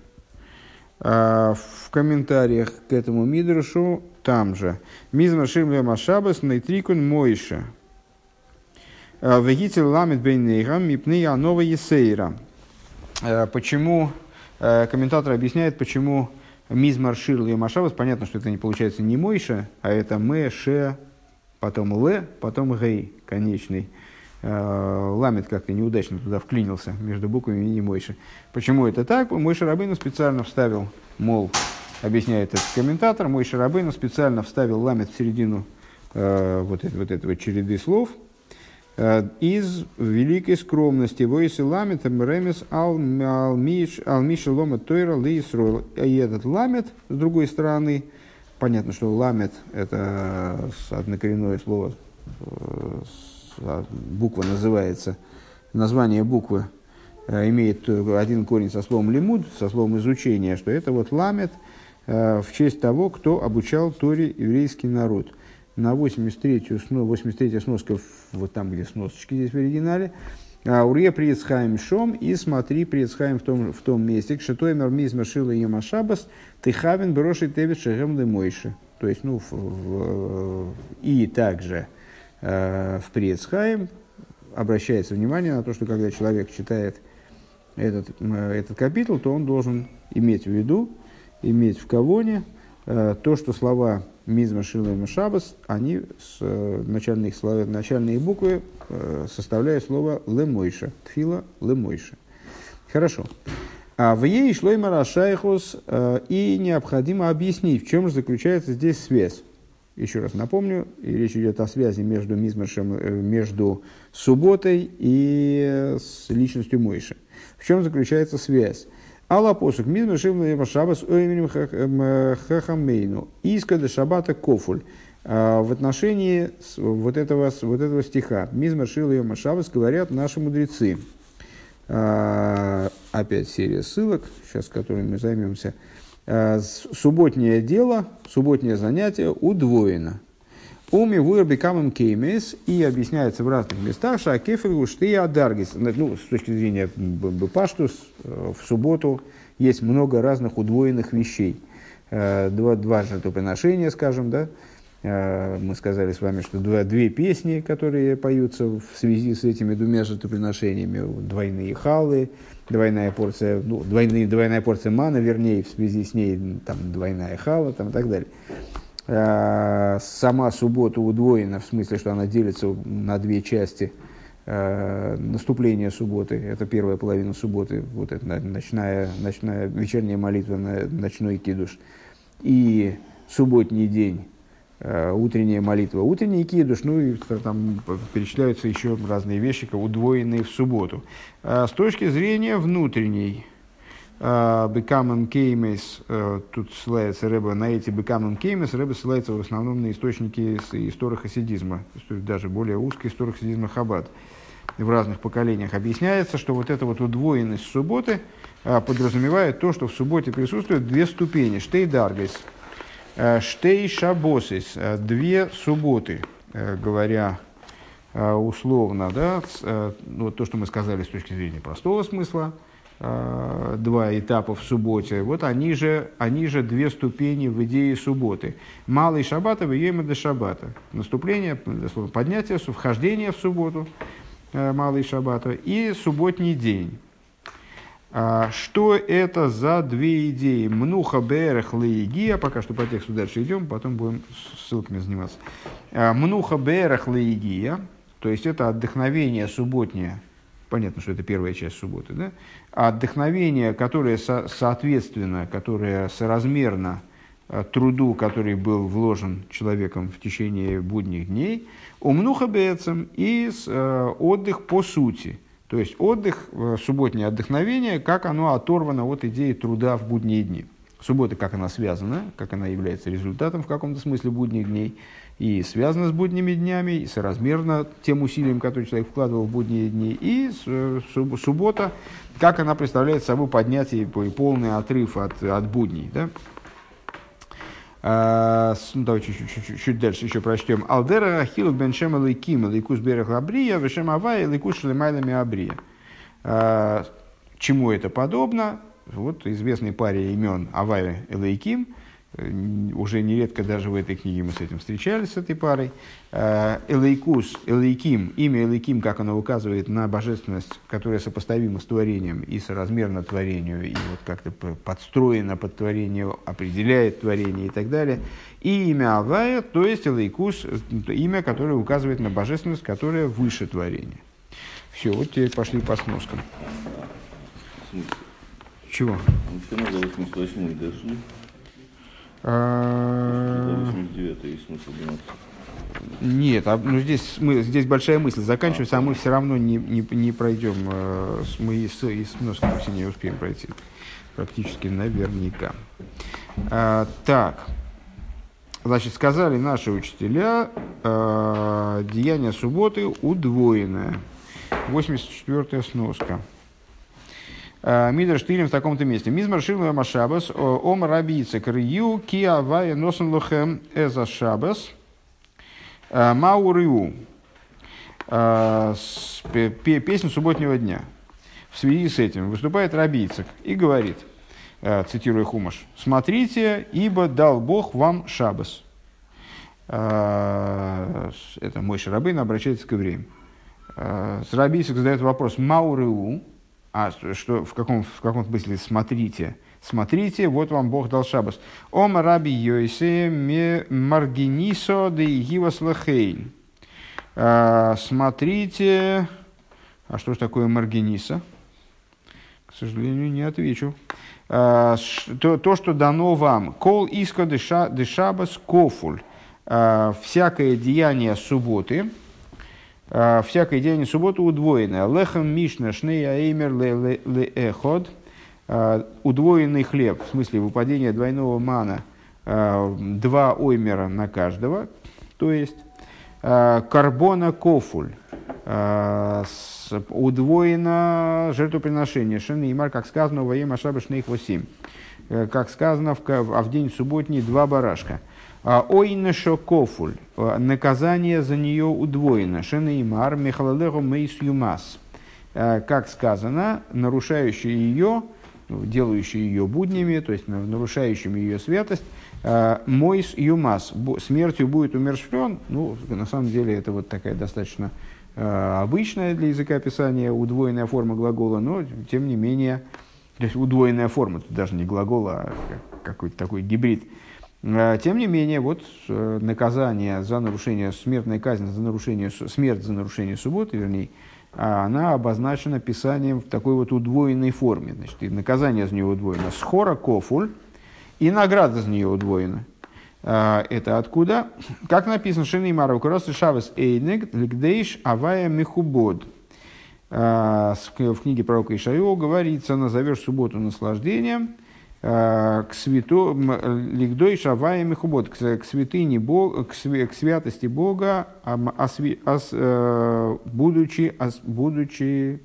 А в комментариях к этому мидрушу там же. Мизмар Шалом Шабас нейтрикун Мойша. «Э, Вегител ламит бейнейгам мипны анова есейра. Э, почему комментатор объясняет, почему Мизмар Ширл и Машавас, понятно, что это не получается не Мойша, а это Ме, Ше, потом Ле, потом Гей, конечный. Э, ламет как-то неудачно туда вклинился между буквами и не Мойша. Почему это так? Мой Шарабейну специально вставил, мол, объясняет этот комментатор, мой Шарабейну специально вставил ламет в середину э, вот, это, вот этого череды слов – Э, из великой скромности. Войсы ламет ремес алмиш лома тойра лейсрол. И этот ламет, с другой стороны, понятно, что ламет это однокоренное слово, э, а, буква называется, название буквы э, имеет один корень со словом лимуд, со словом изучение, что это вот ламет в честь того, кто обучал Торе еврейский народ на 83-ю, 83 сноска, вот там, где сносочки здесь в оригинале, а, Урье приецхаем шом и смотри приецхаем в том, в том месте, к шитоймер мизма шила ема шабас, ты хавен броши тевит шагем мойши. То есть, ну, в, в, и также э, в приецхаем обращается внимание на то, что когда человек читает этот, этот капитул, то он должен иметь в виду, иметь в кавоне э, то, что слова Мизма Шила и Мушабас, они с, э, начальные, слова, начальные буквы э, составляют слово Лемойша. Тфила Лемойша. Хорошо. А в ей шло и Марашайхус, э, и необходимо объяснить, в чем же заключается здесь связь. Еще раз напомню, и речь идет о связи между Мизмашем, между субботой и с личностью Мойши. В чем заключается связь? Алла посук мизма шивна шабас ойминим хахамейну. Иска шабата кофуль. А, в отношении вот этого, вот этого стиха Мизма Шила и Шабас говорят наши мудрецы. А, опять серия ссылок, сейчас которыми мы займемся. А, субботнее дело, субботнее занятие удвоено. Уми вырби камем кеймес и объясняется в разных местах, что акефелу шты адаргис. Ну, с точки зрения Бепаштус, э, в субботу есть много разных удвоенных вещей. Э, два, два жертвоприношения, скажем, да, Э, Мы сказали с вами, что два, две песни, которые поются в связи с этими двумя жертвоприношениями, двойные халы, двойная порция, ну, двойные, двойная порция мана, вернее, в связи с ней там, двойная хала там, и так далее. Э, Сама суббота удвоена, в смысле, что она делится на две части. Э, Наступление субботы, это первая половина субботы, вот это на- ночная, ночная вечерняя молитва, ночной кидуш. И субботний день, э, утренняя молитва, утренний кидуш, ну и там перечисляются еще разные вещи, удвоенные в субботу. С точки зрения внутренней, Бекамем Кеймес, тут ссылается Рэба на эти Бекамем Кеймес, Рэба ссылается в основном на источники истории хасидизма, даже более узкой истории хасидизма Хаббат. В разных поколениях объясняется, что вот эта вот удвоенность субботы а, подразумевает то, что в субботе присутствуют две ступени, штей даргайс, э, штей шабосис, э, две субботы, э, говоря э, условно, да, э, вот то, что мы сказали с точки зрения простого смысла, э, два этапа в субботе, вот они же, они же две ступени в идее субботы. Малый шаббата в Йема до шаббата. Наступление, дословно, поднятие, вхождение в субботу, э, малый шаббата, и субботний день. А, Что это за две идеи? Мнуха берех лаигия, пока что по тексту дальше идем, потом будем ссылками заниматься. А, Мнуха берех лаигия, то есть это отдохновение субботнее, понятно, что это первая часть субботы, да? А Отдохновение, которое со- соответственно, которое соразмерно э, труду, который был вложен человеком в течение будних дней, умнуха бецем и э, отдых по сути. То есть отдых, э, субботнее отдохновение, как оно оторвано от идеи труда в будние дни. Суббота, как она связана, как она является результатом в каком-то смысле будних дней, и связана с будними днями, и соразмерно тем усилиям, которые человек вкладывал в будние дни, и суббота, как она представляет собой поднятие и полный отрыв от, от будней. Да? А, ну, давайте чуть, чуть, чуть, чуть дальше еще прочтем. Алдера Ахилу Беншема Лейкима Лейкус Берех Лабрия Вешем Авая Лейкус Шлемайлами Абрия. А, Чему это подобно? Вот известной паре имен Авая и Лейким. Э, Уже нередко даже в этой книге мы с этим встречались, с этой парой. А, Элейкус, Элейким, имя Элейким, как оно указывает на божественность, которая сопоставима с творением и соразмерна творению, и вот как-то подстроена под творение, определяет творение и так далее. И имя Авая, то есть Элейкус, э, имя, которое указывает на божественность, которая выше творения. Все, вот теперь пошли по сноскам. Чего? Мы все до 88 дошли. До А, 89 есть смысл 12. Нет, а, ну здесь, мы, здесь большая мысль заканчивается, а мы все равно не, не, не пройдем, э, мы с, и с Носком все не успеем пройти. Практически наверняка. А, так, значит, сказали наши учителя, э, деяние субботы удвоенное. 84-я сноска. А, Мидр Штилем в таком-то месте. Мизмар Шилва Машабас, Ом Рабица Крию, Киа Вая Носен Лохем Эза Шабас, А, Мауриу. Пе- Песня субботнего дня. В связи с этим выступает Рабийцек и говорит, цитируя Хумаш, «Смотрите, ибо дал Бог вам шабас». Это мой Шарабейн обращается к евреям. С Рабийцек задает вопрос «Мауриу», а что- в, каком, в каком смысле смотрите? Смотрите, вот вам Бог дал шабас. Ом раби Йойсе маргинисо де гивас лахейн. А, Смотрите, а что же такое маргиниса? К сожалению, не отвечу. А, То, то что дано вам. Кол иска деша- дешабас кофуль. А, Всякое деяние субботы, а, всякое деяние субботы удвоенное. Лехам мишна шней аэймер ле- ле ле эход. А, Удвоенный хлеб, в смысле выпадение двойного мана, а, два оймера на каждого, то есть карбона кофуль, удвоено жертвоприношение, шенеймар, как сказано, во имя Шаба Шнейх 8, как сказано, в, а в день субботний два барашка. А, Ойнешо кофуль, а, наказание за нее удвоено, шенеймар, мехалалехо мейс юмас, А, как сказано, нарушающий ее ну, делающий ее буднями, то есть на- нарушающим ее святость, мойс юмас, смертью будет умершвлен, ну, на самом деле это вот такая достаточно обычная для языка писания удвоенная форма глагола, но тем не менее, то есть удвоенная форма, тут даже не глагол, а как- какой-то такой гибрид. Э, Тем не менее, вот э, наказание за нарушение, смертная казнь за нарушение, смерть за нарушение субботы, вернее, а она обозначена писанием в такой вот удвоенной форме. Значит, и наказание за нее удвоено. Схора кофуль, и награда за нее удвоена. А, Это откуда? Как написано, Шины Маров Кроссы Шавес Эйнег Лигдейш Авая Мехубод. А, В книге пророка Ишайо говорится, назовешь субботу наслаждением, к свято, м, лигдой шавая мехубот, к, с- к святыне Бога, к, к святости Бога, осви- ос- э, будучи, ос- будучи,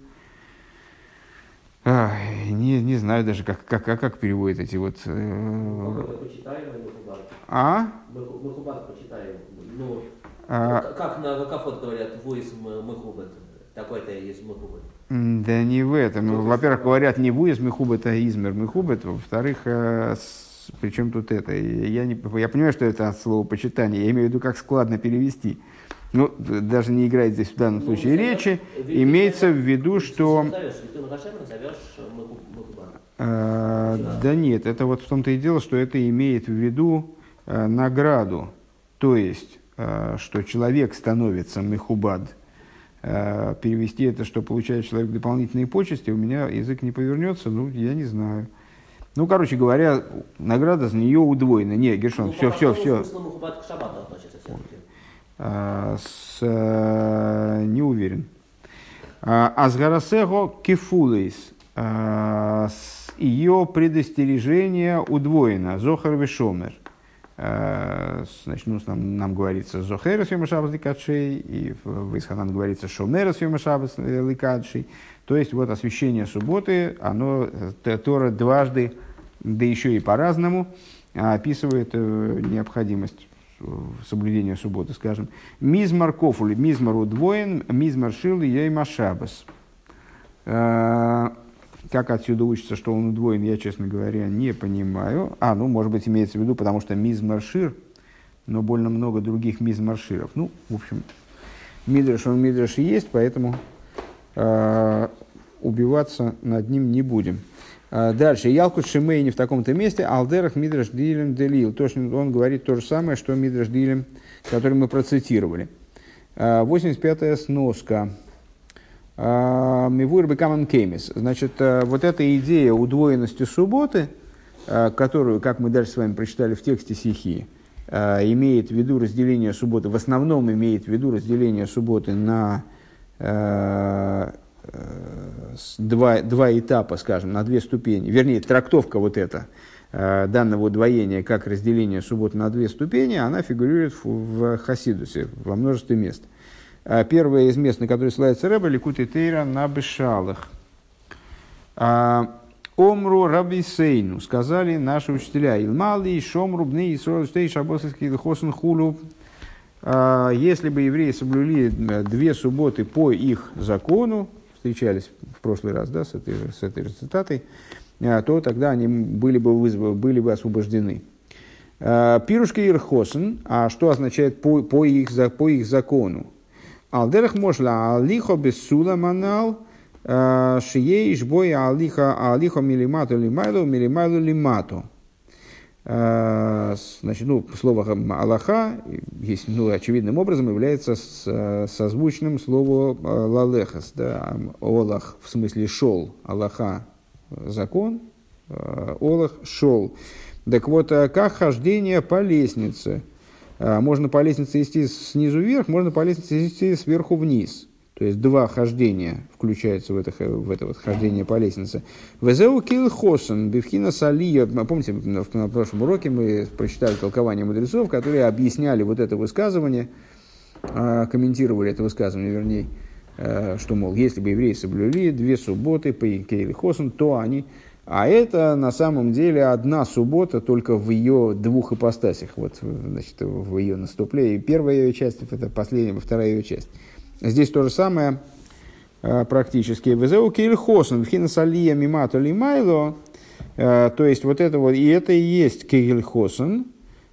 ай, не, не знаю даже, как, как, как, как переводят эти вот... э, Мы а? Мехубат почитаем. Ну, А, к- как на Гакафот говорят, войс Мехубат. Такой-то есть Мехубат. М, Да не в этом. Ну, Во-первых, говорят не вуез мехубет, а измер мехубет. Во-вторых, э, с- причем тут это? Я, не, я понимаю, что это от слова почитание. Я имею в виду, как складно перевести. Ну, даже не играет здесь в данном Ну, случае назовешь- речи. ви- Имеется в ви- виду, что... Назовешь назовешь Мехубат. э, да нет, это вот в том-то и дело, что это имеет в виду э, награду. То есть, э, что человек становится мехубад. Э, перевести это, что получает человек дополнительные почести, у меня язык не повернется, ну, я не знаю. Ну, короче говоря, награда за нее удвоена. Не, Гершон, Ну, все, все, все. А, с, э, не уверен. А, Азгарасего кефулейс. А, Ее предостережение удвоено. Зохар вишомер. Значит, ну, нам, нам говорится Зохерес Йомашабас Ликадшей, и в Исханан говорится Шомерес Йомашабас Ликадшей. То есть, вот освящение субботы, оно Тора дважды, да еще и по-разному, а, описывает э, необходимость соблюдения субботы, скажем. Мизмар кофули, мизмар удвоен, мизмар шил ей машабас. Э, Как отсюда учится, что он удвоен, я, честно говоря, не понимаю. А, ну, может быть, имеется в виду, потому что мизмар шир, но больно много других мизмар широв. Ну, в общем, мидраш он мидраш есть, поэтому э, убиваться над ним не будем. А, Дальше. Ялкут Шимейни в таком-то месте. Алдерах Мидраш Дилем Делил. То, что он говорит то же самое, что Мидраш Дилем, который мы процитировали. А, 85-я сноска. Мивур Бекаман Кеймис. Значит, а, вот эта идея удвоенности субботы, а, которую, как мы дальше с вами прочитали в тексте стихии, а, имеет в виду разделение субботы, в основном имеет в виду разделение субботы на э, э, два, два этапа, скажем, на две ступени, вернее, трактовка вот эта э, данного удвоения как разделение субботы на две ступени, она фигурирует в Хасидусе во множестве мест. А Первое из мест, на которые ссылается Рэба, Ликут и Тейра на Бешалах. А, Омру Рабисейну, сказали наши учителя, Илмали, Шомру, Бны, Исрол, Штей, Шабосовский, Хосен, Хулу. А, Если бы евреи соблюли э, две субботы по их закону, встречались в прошлый раз да, с, этой, с этой же цитатой, а, то тогда они были бы, вызв- были бы освобождены. Пирушка Ирхосен, а что означает по, по, их, по их закону? Алдерах мошла алихо бессула манал, шиеиш боя алиха алихо милимату лимайлу милимайлу лимату. Значит, ну, слово Аллаха, есть, ну, очевидным образом является с- созвучным слову э, лалехас, да, Олах в смысле шел, Аллаха э, закон, э, Олах шел. Так вот, э, как хождение по лестнице. А, Можно по лестнице идти снизу вверх, можно по лестнице идти сверху вниз. То есть два хождения включаются в это, в это вот хождение по лестнице. Везеу кил хосен, бифхина салия. Помните, на, прошлом уроке мы прочитали толкование мудрецов, которые объясняли вот это высказывание, а, комментировали это высказывание, вернее, э, что, мол, если бы евреи соблюли две субботы по Хосен, то они... А это на самом деле одна суббота только в ее двух ипостасях, вот, значит, в ее наступлении. Первая ее часть, это последняя, вторая ее часть. Здесь то же самое а, практически. Везеу Кейли Хосен, вхина салия мимато лимайло, Э, То есть вот это вот, и это и есть Кегельхосен,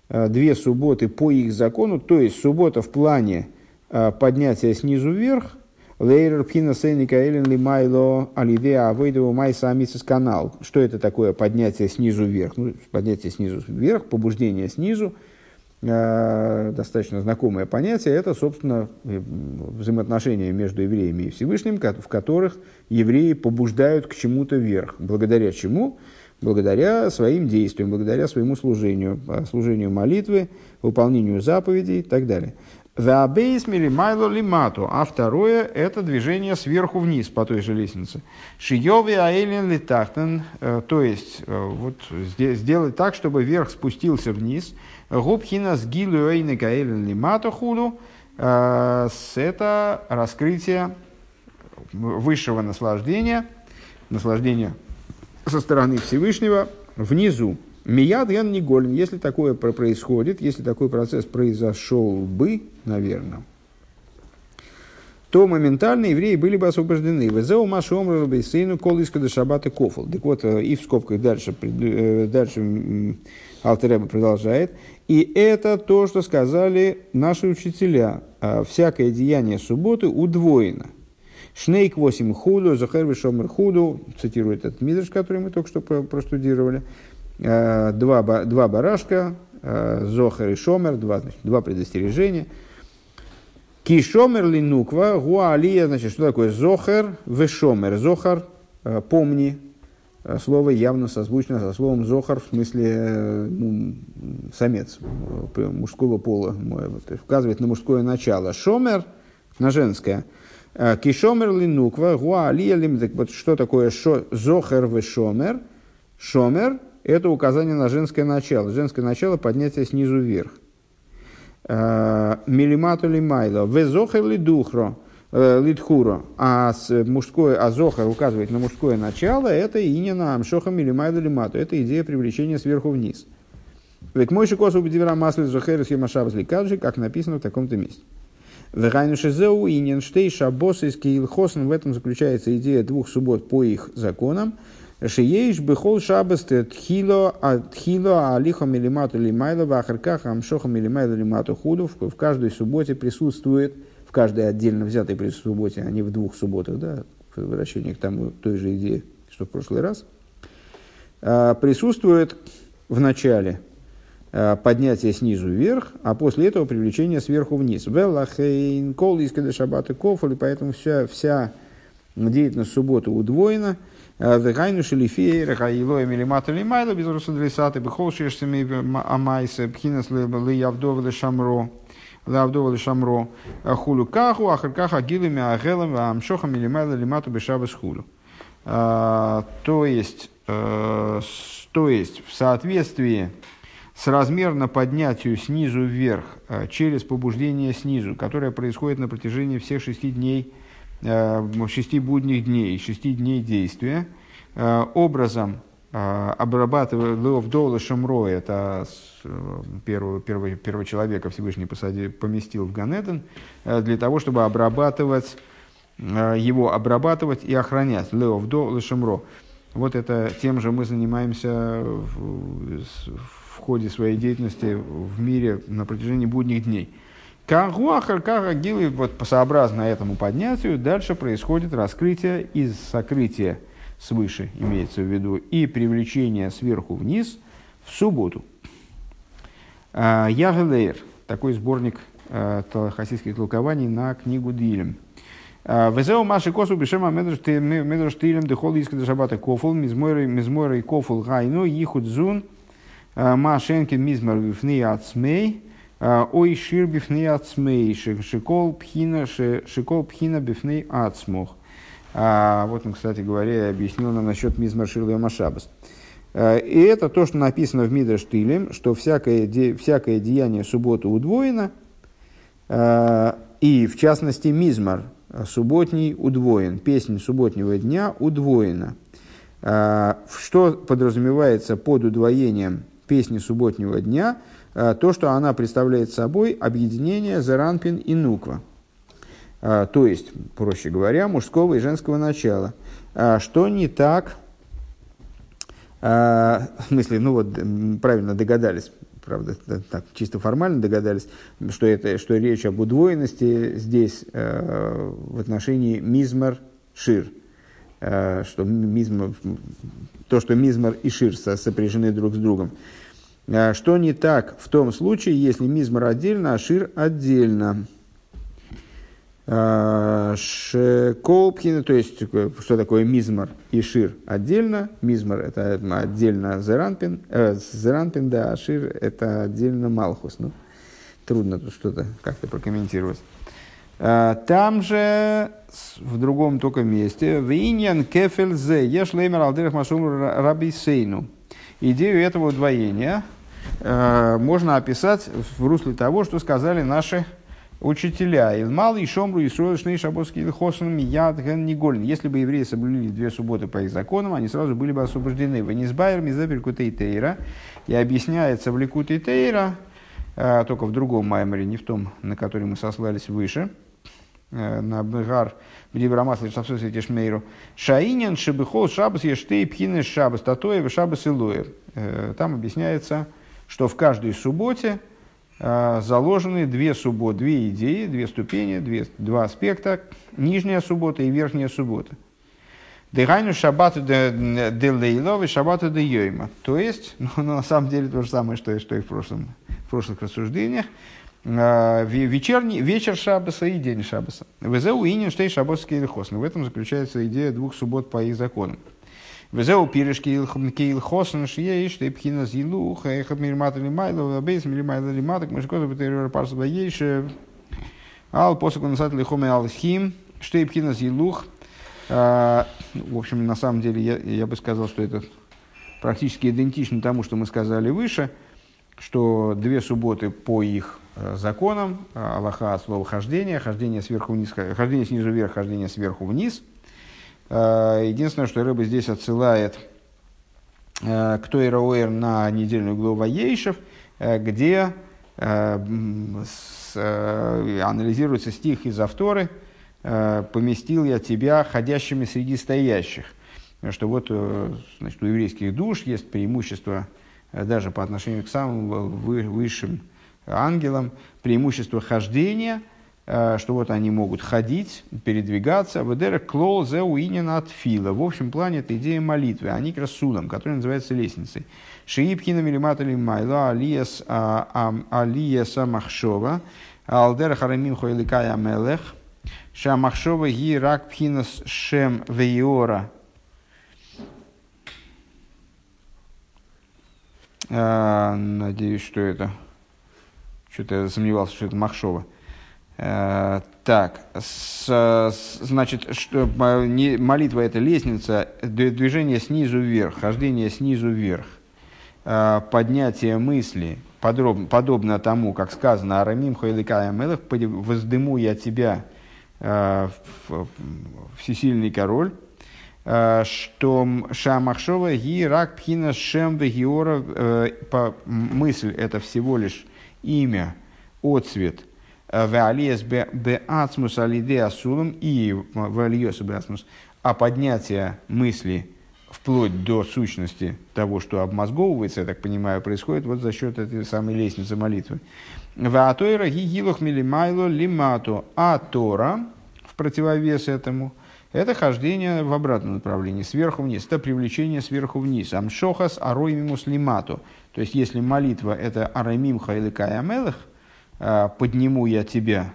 э, две субботы по их закону, то есть суббота в плане э, поднятия снизу вверх, Лейрер пхина сейника элен лимайло алидеа авойдову майса амисис канал. Что это такое поднятие снизу вверх? Ну, поднятие снизу вверх, побуждение снизу, э, достаточно знакомое понятие, это, собственно, взаимоотношения между евреями и Всевышним, в которых евреи побуждают к чему-то вверх. Благодаря чему? Благодаря своим действиям, благодаря своему служению, э, служению молитвы, выполнению заповедей и так далее. Вабейс милимайло лимату. А второе – это движение сверху вниз по той же лестнице. Шиёви аэлен литахтен, э, то есть э, вот сде- сделать так, чтобы вверх спустился вниз. Губхина с гилу эйнека аэлен лимату худу. Э, Это раскрытие высшего наслаждения, наслаждения со стороны Всевышнего внизу. Мияд ян не голен. Если такое про- происходит, если такой процесс произошел бы, наверное, то моментально евреи были бы освобождены. Везеу машу омру бейсейну кол из шабата кофл. Так вот, э, и в скобках дальше, э, дальше Алтереба продолжает. И это то, что сказали наши учителя. А, Всякое деяние субботы удвоено. Шнейк 8 худу, Захар Вишомер худу, цитирует этот мидрш, который мы только что про- проштудировали. Э, Два, ба- два барашка, э, Зохар и Шомер, два, значит, два предостережения. Кишомер линуква, гуалия, значит, что такое Зохар, Вешомер. Зохар, э, помни, Э, слово явно созвучно со словом Зохар, в смысле э, ну, самец э, мужского пола, указывает на мужское начало. Шомер на женское. Э, Кишомер линуква, гуалия лим. Так вот, что такое шо, Зохар Вешомер? Шомер – это указание на женское начало. Женское начало – поднятие снизу вверх. Э, Милимату ли майло. Везохер ли духро. э, Литхуро, а с мужское, а Зохар указывает на мужское начало, это инина амшоха милимайда лимату. Это идея привлечения сверху вниз. Век мой шикосу бдивера масли зохер с ямашабас ликаджи, как написано в таком-то месте. Вегайну шезеу и ненштей шабос из киилхосен. В этом заключается идея двух суббот по их законам. Шиеиш бехол шабас тхило а тхило алихо милимату лимайла вахарках амшоха милимайла лимату худу. В каждой субботе присутствует, в каждой отдельно взятой субботе, а не в двух субботах, да, в возвращении к тому, той же идее, что в прошлый раз, а, присутствует в начале а, поднятие снизу вверх, а после этого привлечение сверху вниз. Велахейн, кол из шабата кофоль, поэтому вся, вся деятельность субботы удвоена. Вегайну шелифей, рахаилоя милимата лимайла, без русадрисаты, бихол шешсами амайса, пхинас лиявдова лешамро, лиявдова лешамро, хулю каху, ахаркаха гилами агелами, амшоха милимайла лимату бешабас хулю. А, То есть, э, то есть, в соответствии с размерно поднятию снизу вверх э, через побуждение снизу, которое происходит на протяжении всех шести дней, шести будних дней, шести дней действия, э, образом обрабатывая Леов Дола Шамро, это э, первого, первого, первого человека Всевышний посади, поместил в Ганеден, э, для того, чтобы обрабатывать э, его обрабатывать и охранять. Леов Дола Шамро. Вот это тем же мы занимаемся в, в ходе своей деятельности в мире на протяжении будних дней. Кагуахар, кагагилы, вот сообразно этому поднятию, дальше происходит раскрытие из сокрытия свыше, имеется в виду, и привлечение сверху вниз в субботу. А, Ягелейр, такой сборник тал- хасидских толкований на книгу Дилем. Везеу маши косу бешема медрш тилем дехол искада шабата кофул мизмойрой кофул гайну ихуд зун машенкин мизмар вифни ацмей ой шир бифни ацмей шикол пхина шикол пхина бифни ацмох. А, Вот он, кстати говоря, объяснил нам насчет мизмар ширла машабас. Э, И это то, что написано в Мидраш Тилем, что всякое, де- всякое деяние субботы удвоено, э, и в частности мизмар субботний удвоен, песнь субботнего дня удвоена. Э, Что подразумевается под удвоением песни субботнего дня? Э, То, что она представляет собой объединение Заранпин и Нуква. Э, То есть, проще говоря, мужского и женского начала. Э, Что не так в смысле, ну вот правильно догадались, правда, так чисто формально догадались, что, это, что речь об удвоенности здесь в отношении мизмар шир. Э, что мизмар, то, что мизмар и шир со- сопряжены друг с другом. А Что не так в том случае, если мизмар отдельно, а шир отдельно? А, Шеколпхина, то есть, э, что такое мизмар и шир отдельно. Мизмар это отдельно зеранпин, э, зеранпин, да, а шир это отдельно малхус. Ну, трудно тут что-то как-то прокомментировать. А, Там же, в другом только месте, в иньян кефель зе, еш леймер алдерах машум раби сейну. Идею этого удвоения э, можно описать в русле того, что сказали наши учителя. Илмал и Шомру и Шней Шабоский Хосен Мияд Ген Нигольн. Если бы евреи соблюли две субботы по их законам, они сразу были бы освобождены. Венисбайр Мизабель Кутей Тейра. И объясняется в Ликуте Тейра, э, только в другом маймере, не в том, на который мы сослались выше, на Бегар, в Дибрамасле Шапсус и Тишмейру. Шаинин Шибихол Шабас Ештей Пхины Шабас Татоев Шабас Илуев. Э, Там объясняется, что в каждой субботе э, заложены две субботы, две идеи, две ступени, две, два аспекта. Нижняя суббота и верхняя суббота. Дыхайну шабату де лейлов и шабату де йойма. То есть, ну, на самом деле то же самое, что, и- что и в, прошлом, в прошлых рассуждениях. Э, ве- Вечерний, вечер Шабаса и день Шабаса. Везеу инин штей шабосский илхосн. В этом заключается идея двух суббот по их законам. Везеу пиришки илхосн шие штей пхина зилух эхат мирмата лимайла бейс мирмайла лиматак мышкоза батериора парса баейше ал посоку насат лихоме алхим штей пхина зилух а, В общем, на самом деле, я, я бы сказал, что это практически идентично тому, что мы сказали выше, что две субботы по их э, законам, э, Аллаха от слова хождение, хождение сверху вниз, хождение снизу вверх, хождение сверху вниз. Э, Единственное, что рыба здесь отсылает э, к той Роэр на недельную главу Ейшев, э, где э, э, анализируется стих из Авторы э, «Поместил я тебя ходящими среди стоящих». Что вот э, значит, у еврейских душ есть преимущество э, даже по отношению к самым вы- высшим ангелам, преимущество хождения, э, что вот они могут ходить, передвигаться. Ведера клол зе уинен от фила. В общем плане это идея молитвы, а не красулом, которая называется лестницей. Шиипхина милиматали майла алиес а, алиеса махшова алдера харамим хойликая мелех шамахшова ги рак пхинас шем вейора А, Надеюсь, что это... Что-то я сомневался, что это Махшова. Э, Так, с- значит, что, не- молитва – это лестница, движение снизу вверх, хождение снизу вверх, э, поднятие мысли, подробно, подобно тому, как сказано «Арамим хойликая мелах, воздыму я тебя, э, всесильный король», что Шамахшова ги рак пхина шем вегиора, мысль это всего лишь имя, отцвет, валиес бе ацмус алиде асулам и валиес бе ацмус, а поднятие мысли вплоть до сущности того, что обмозговывается, я так понимаю, происходит вот за счет этой самой лестницы молитвы. Ваатойра гигилох милимайло лимато, а Тора, в противовес этому, это хождение в обратном направлении, сверху вниз. Это привлечение сверху вниз. Амшохас аройми муслимату. То есть, если молитва это арамим хайликай амелых, э, подниму я тебя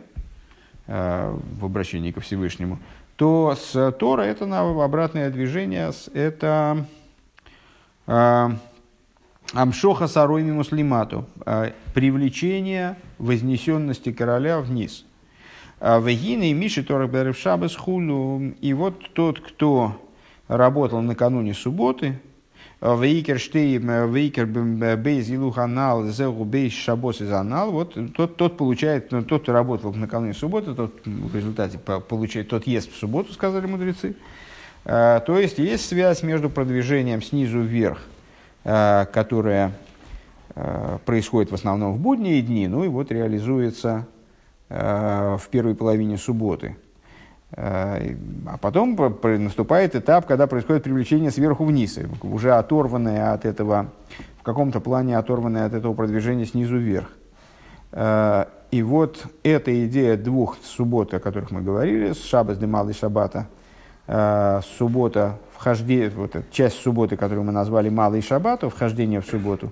э, в обращении ко Всевышнему, то с Тора это на обратное движение, это э, Амшоха саройми муслимату. э, Привлечение вознесенности короля вниз. А Вегины и Миши Тора Берев Хулу. И вот тот, кто работал накануне субботы, а Вейкер Штейм, Вейкер Бейз Илуханал, Зеу Бейз Шабос из Анал, вот тот, тот получает, ну, тот, кто работал накануне субботы, тот в результате по- получает, тот ест в субботу, сказали мудрецы. А, То есть есть связь между продвижением снизу вверх, которая происходит в основном в будние дни, ну и вот реализуется э, в первой половине субботы. Э, А потом наступает этап, когда происходит привлечение сверху вниз, и уже оторванное от этого, в каком-то плане оторванное от этого продвижения снизу вверх. Э, И вот эта идея двух суббот, о которых мы говорили, с Шабас де Малый Шабата, э, суббота, вхождение, вот часть субботы, которую мы назвали Малый Шаббату, вхождение в субботу,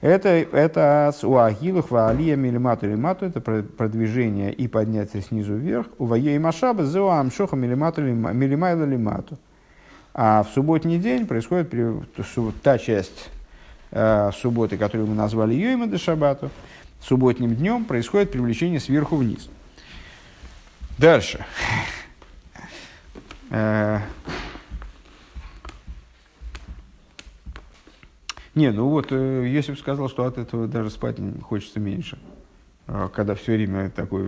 это, это с уагилах ваалия милимату лимату, это про- продвижение и поднятие снизу вверх. У вае и машаба зеу амшоха милимату лима- милимайла лимату. А в субботний день происходит та часть э, субботы, которую мы назвали Йойма де Шабату, субботним днем происходит привлечение сверху вниз. Дальше. Не, ну вот, э, если бы сказал, что от этого даже спать хочется меньше, а когда все время такой...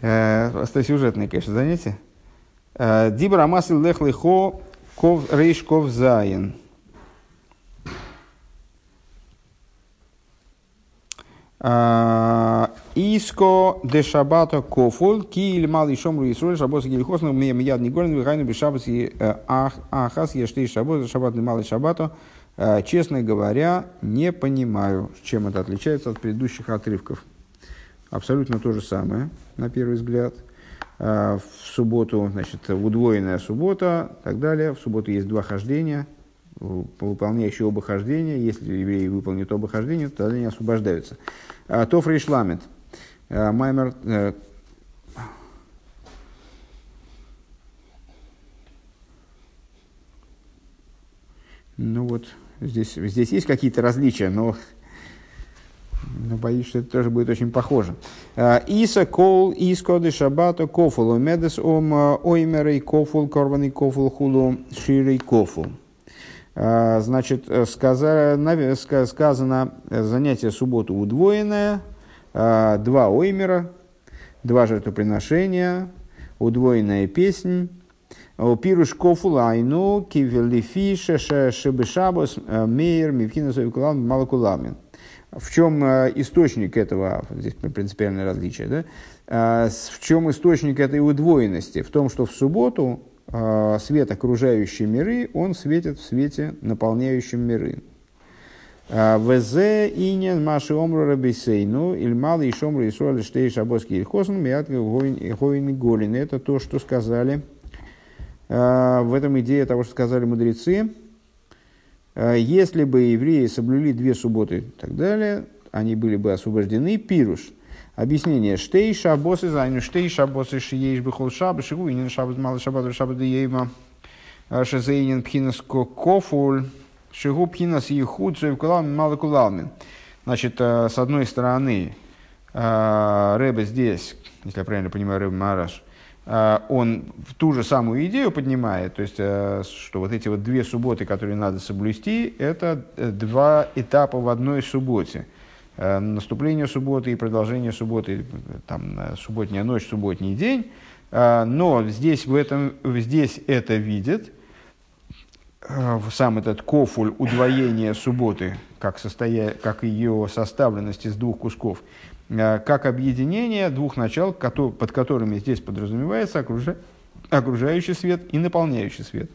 Э, Просто сюжетное, конечно, занятие. Э, Дибра масил лех лихо ков рейш ков заин. Иско де шабата кофул, ки или малый шомру Исроль, шабос гильхосну, мне мияд не голен, вихайну бы шабос и ахас, ешты шабос, шабат не малый шабату. Э, Честно говоря, не понимаю, чем это отличается от предыдущих отрывков. Абсолютно то же самое, на первый взгляд. Э, В субботу, значит, удвоенная суббота, так далее. В субботу есть два хождения, выполняющие оба хождения. Если евреи выполнят оба хождения, то тогда они освобождаются. Тоф Рейшламет. А, Маймер. э, Ну вот, здесь, здесь есть какие-то различия, но, но боюсь, что это тоже будет очень похоже. А, Иса кол искоды шабата кофул медес ом оймерей кофул корваный кофул хулу ширей кофул. Значит, э, сказано э, занятие субботу удвоенное, два оймера, два жертвоприношения, удвоенная песнь, О, Пируш кофулайну, кивелифи, шебешабос, мейер, мивкина совикулам, малакуламин. В чем э, источник этого, здесь принципиальное различие, да? А, с- В чем источник этой удвоенности? В том, что в субботу э, свет окружающей миры, он светит в свете, наполняющем миры. А, ВЗ инин маши омру рабисейну, ильмал и шомру и суали штей шабоски ильхосн, мият гойн голин. Это то, что сказали а, в этом идея того, что сказали мудрецы. А, Если бы евреи соблюли две субботы и так далее, они были бы освобождены. Пируш. Объяснение. Штей шабосы зайну, штей шабосы шиеш бихол шабы, шигу инин шаббат мало шаббат шаббат ейма, шазейнин пхинас кофуль, шигу пхинас ехуд, кулам мало кулалмин. Значит, с одной стороны, Рэбе здесь, если я правильно понимаю, Рэбе Мараш, он ту же самую идею поднимает, то есть, э, что вот эти вот две субботы, которые надо соблюсти, это э, два этапа в одной субботе. Э, Наступление субботы и продолжение субботы, там, субботняя ночь, субботний день. Но здесь, в этом, здесь это видит, сам этот кофуль удвоения субботы, как, состоя... как ее составленность из двух кусков, э, как объединение двух начал, под которыми здесь подразумевается окружа- окружающий свет и наполняющий свет.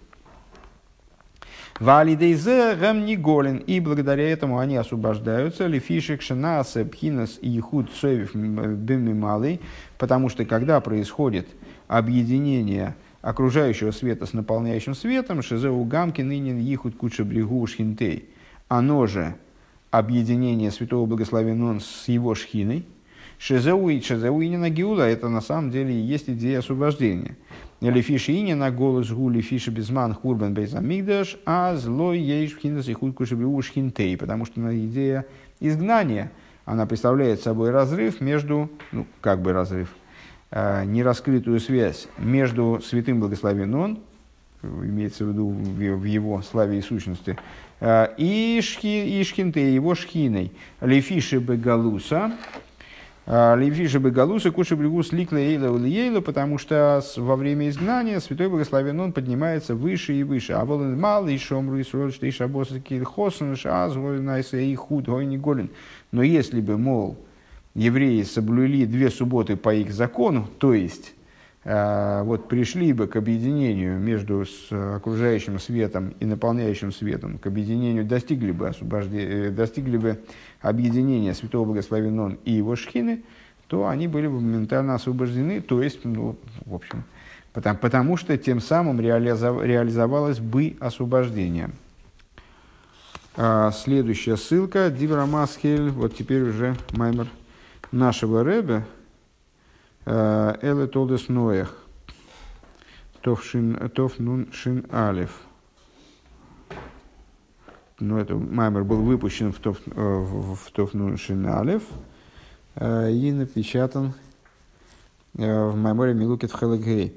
Валидейзе гамниголин. И благодаря этому они освобождаются. Лефишек шинасе пхинас и худ совев малый. Потому что когда происходит объединение окружающего света с наполняющим светом, шизеу гамки нынен ехут куча брегу шхинтей. Оно же объединение святого благословен с его шхиной. Шизеу и шизеуинина гиула – это на самом деле и есть идея освобождения. Лефиши на голос гу лефиши безман хурбан бейзамигдаш, а злой ейш пхинас и худ куча брегу шхинтей. Потому что идея изгнания, она представляет собой разрыв между, ну, как бы разрыв, нераскрытую связь между святым благословен он, имеется в виду в его славе и сущности, э, и, шхи, и шхинте, его шхиной, лефиши бегалуса, э, лефиши бегалуса, куши брегус ликла эйла улиейла, потому что во время изгнания святой благословен он поднимается выше и выше. А волен мал и шомру и что и шабоса киль хосан, шаз, и худ, гойни голен. Но если бы, мол, евреи соблюли две субботы по их закону, то есть э, вот пришли бы к объединению между с окружающим светом и наполняющим светом, к объединению достигли бы, освобождения, достигли бы объединения Святого Благословен Он и его шхины, то они были бы моментально освобождены, то есть, ну, в общем, потому, потому что тем самым реализовалось бы освобождение. А, следующая ссылка, Дибра Масхель, вот теперь уже маймер нашего Рэбе, а, Эле Толдес Ноях, Тов, Нун Шин Алев. Ну, это маймер был выпущен в Тов, э, в, в Тов Нун Шин Алев а, и напечатан э, в майморе Милукет Халагей.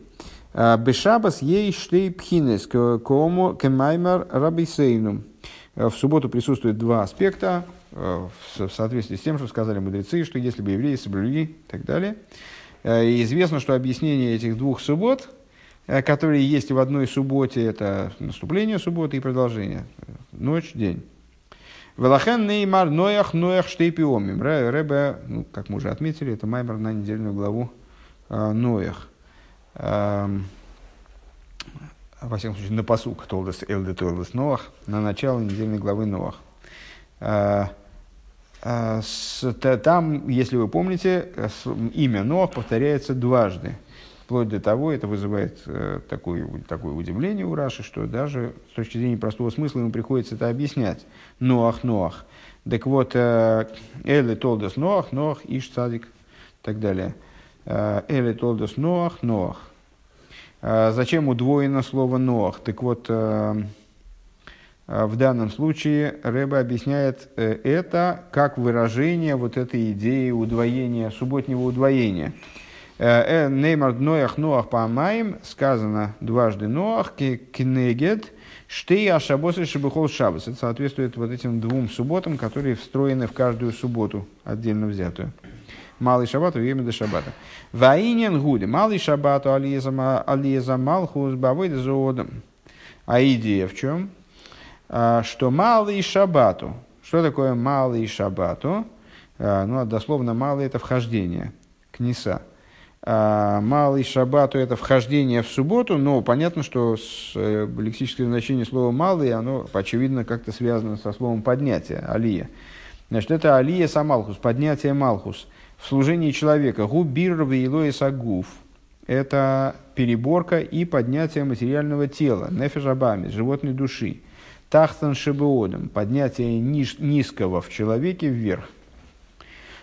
Бешабас ей штей пхинес кому кемаймер рабисейну. В субботу присутствует два аспекта, э, в соответствии с тем, что сказали мудрецы, что если бы евреи соблюли и так далее. Э, и известно, что объяснение этих двух суббот, э, которые есть в одной субботе, это наступление субботы и продолжение, ночь, день. Велахен неймар ноях ноях штейпиомим. Рэбе, ну, как мы уже отметили, это маймер на недельную главу Ноях. Эм, во всяком случае, на посук Толдес Элде Толдес Ноах, на начало недельной главы Ноах. Э, э, там, если вы помните, имя Ноах повторяется дважды. Вплоть до того, это вызывает э, такое, такое удивление у Раши, что даже с точки зрения простого смысла ему приходится это объяснять. Ноах, Ноах. Так вот, Эле Толдес Ноах, Ноах, Иш Цадик и так далее. Эле Толдес Ноах, Ноах. Зачем удвоено слово Ноах? Так вот, в данном случае Рэба объясняет э, это как выражение вот этой идеи удвоения, субботнего удвоения. Неймар Ноях Ноах Памаем сказано дважды Ноах Кнегет Штей Ашабос Шабухол Шабас. Это соответствует вот этим двум субботам, которые встроены в каждую субботу, отдельно взятую. Малый шаббат, время до шаббата. Ваинен гуди. Малый шаббат, ализа малхус бавыд зоодом. А идея в чем? А, что малый шаббату. Что такое малый шаббату? А, ну, дословно, малый это вхождение, книса. А, малый шаббату это вхождение в субботу, но понятно, что с, э, лексическое значение слова малый, оно, очевидно, как-то связано со словом поднятие, алия. Значит, это алия самалхус, поднятие малхус в служении человека. Губир вейлои сагуф. Это переборка и поднятие материального тела, нефежабами, животной души. Тахтан шебеодом, поднятие ниж, низкого в человеке вверх.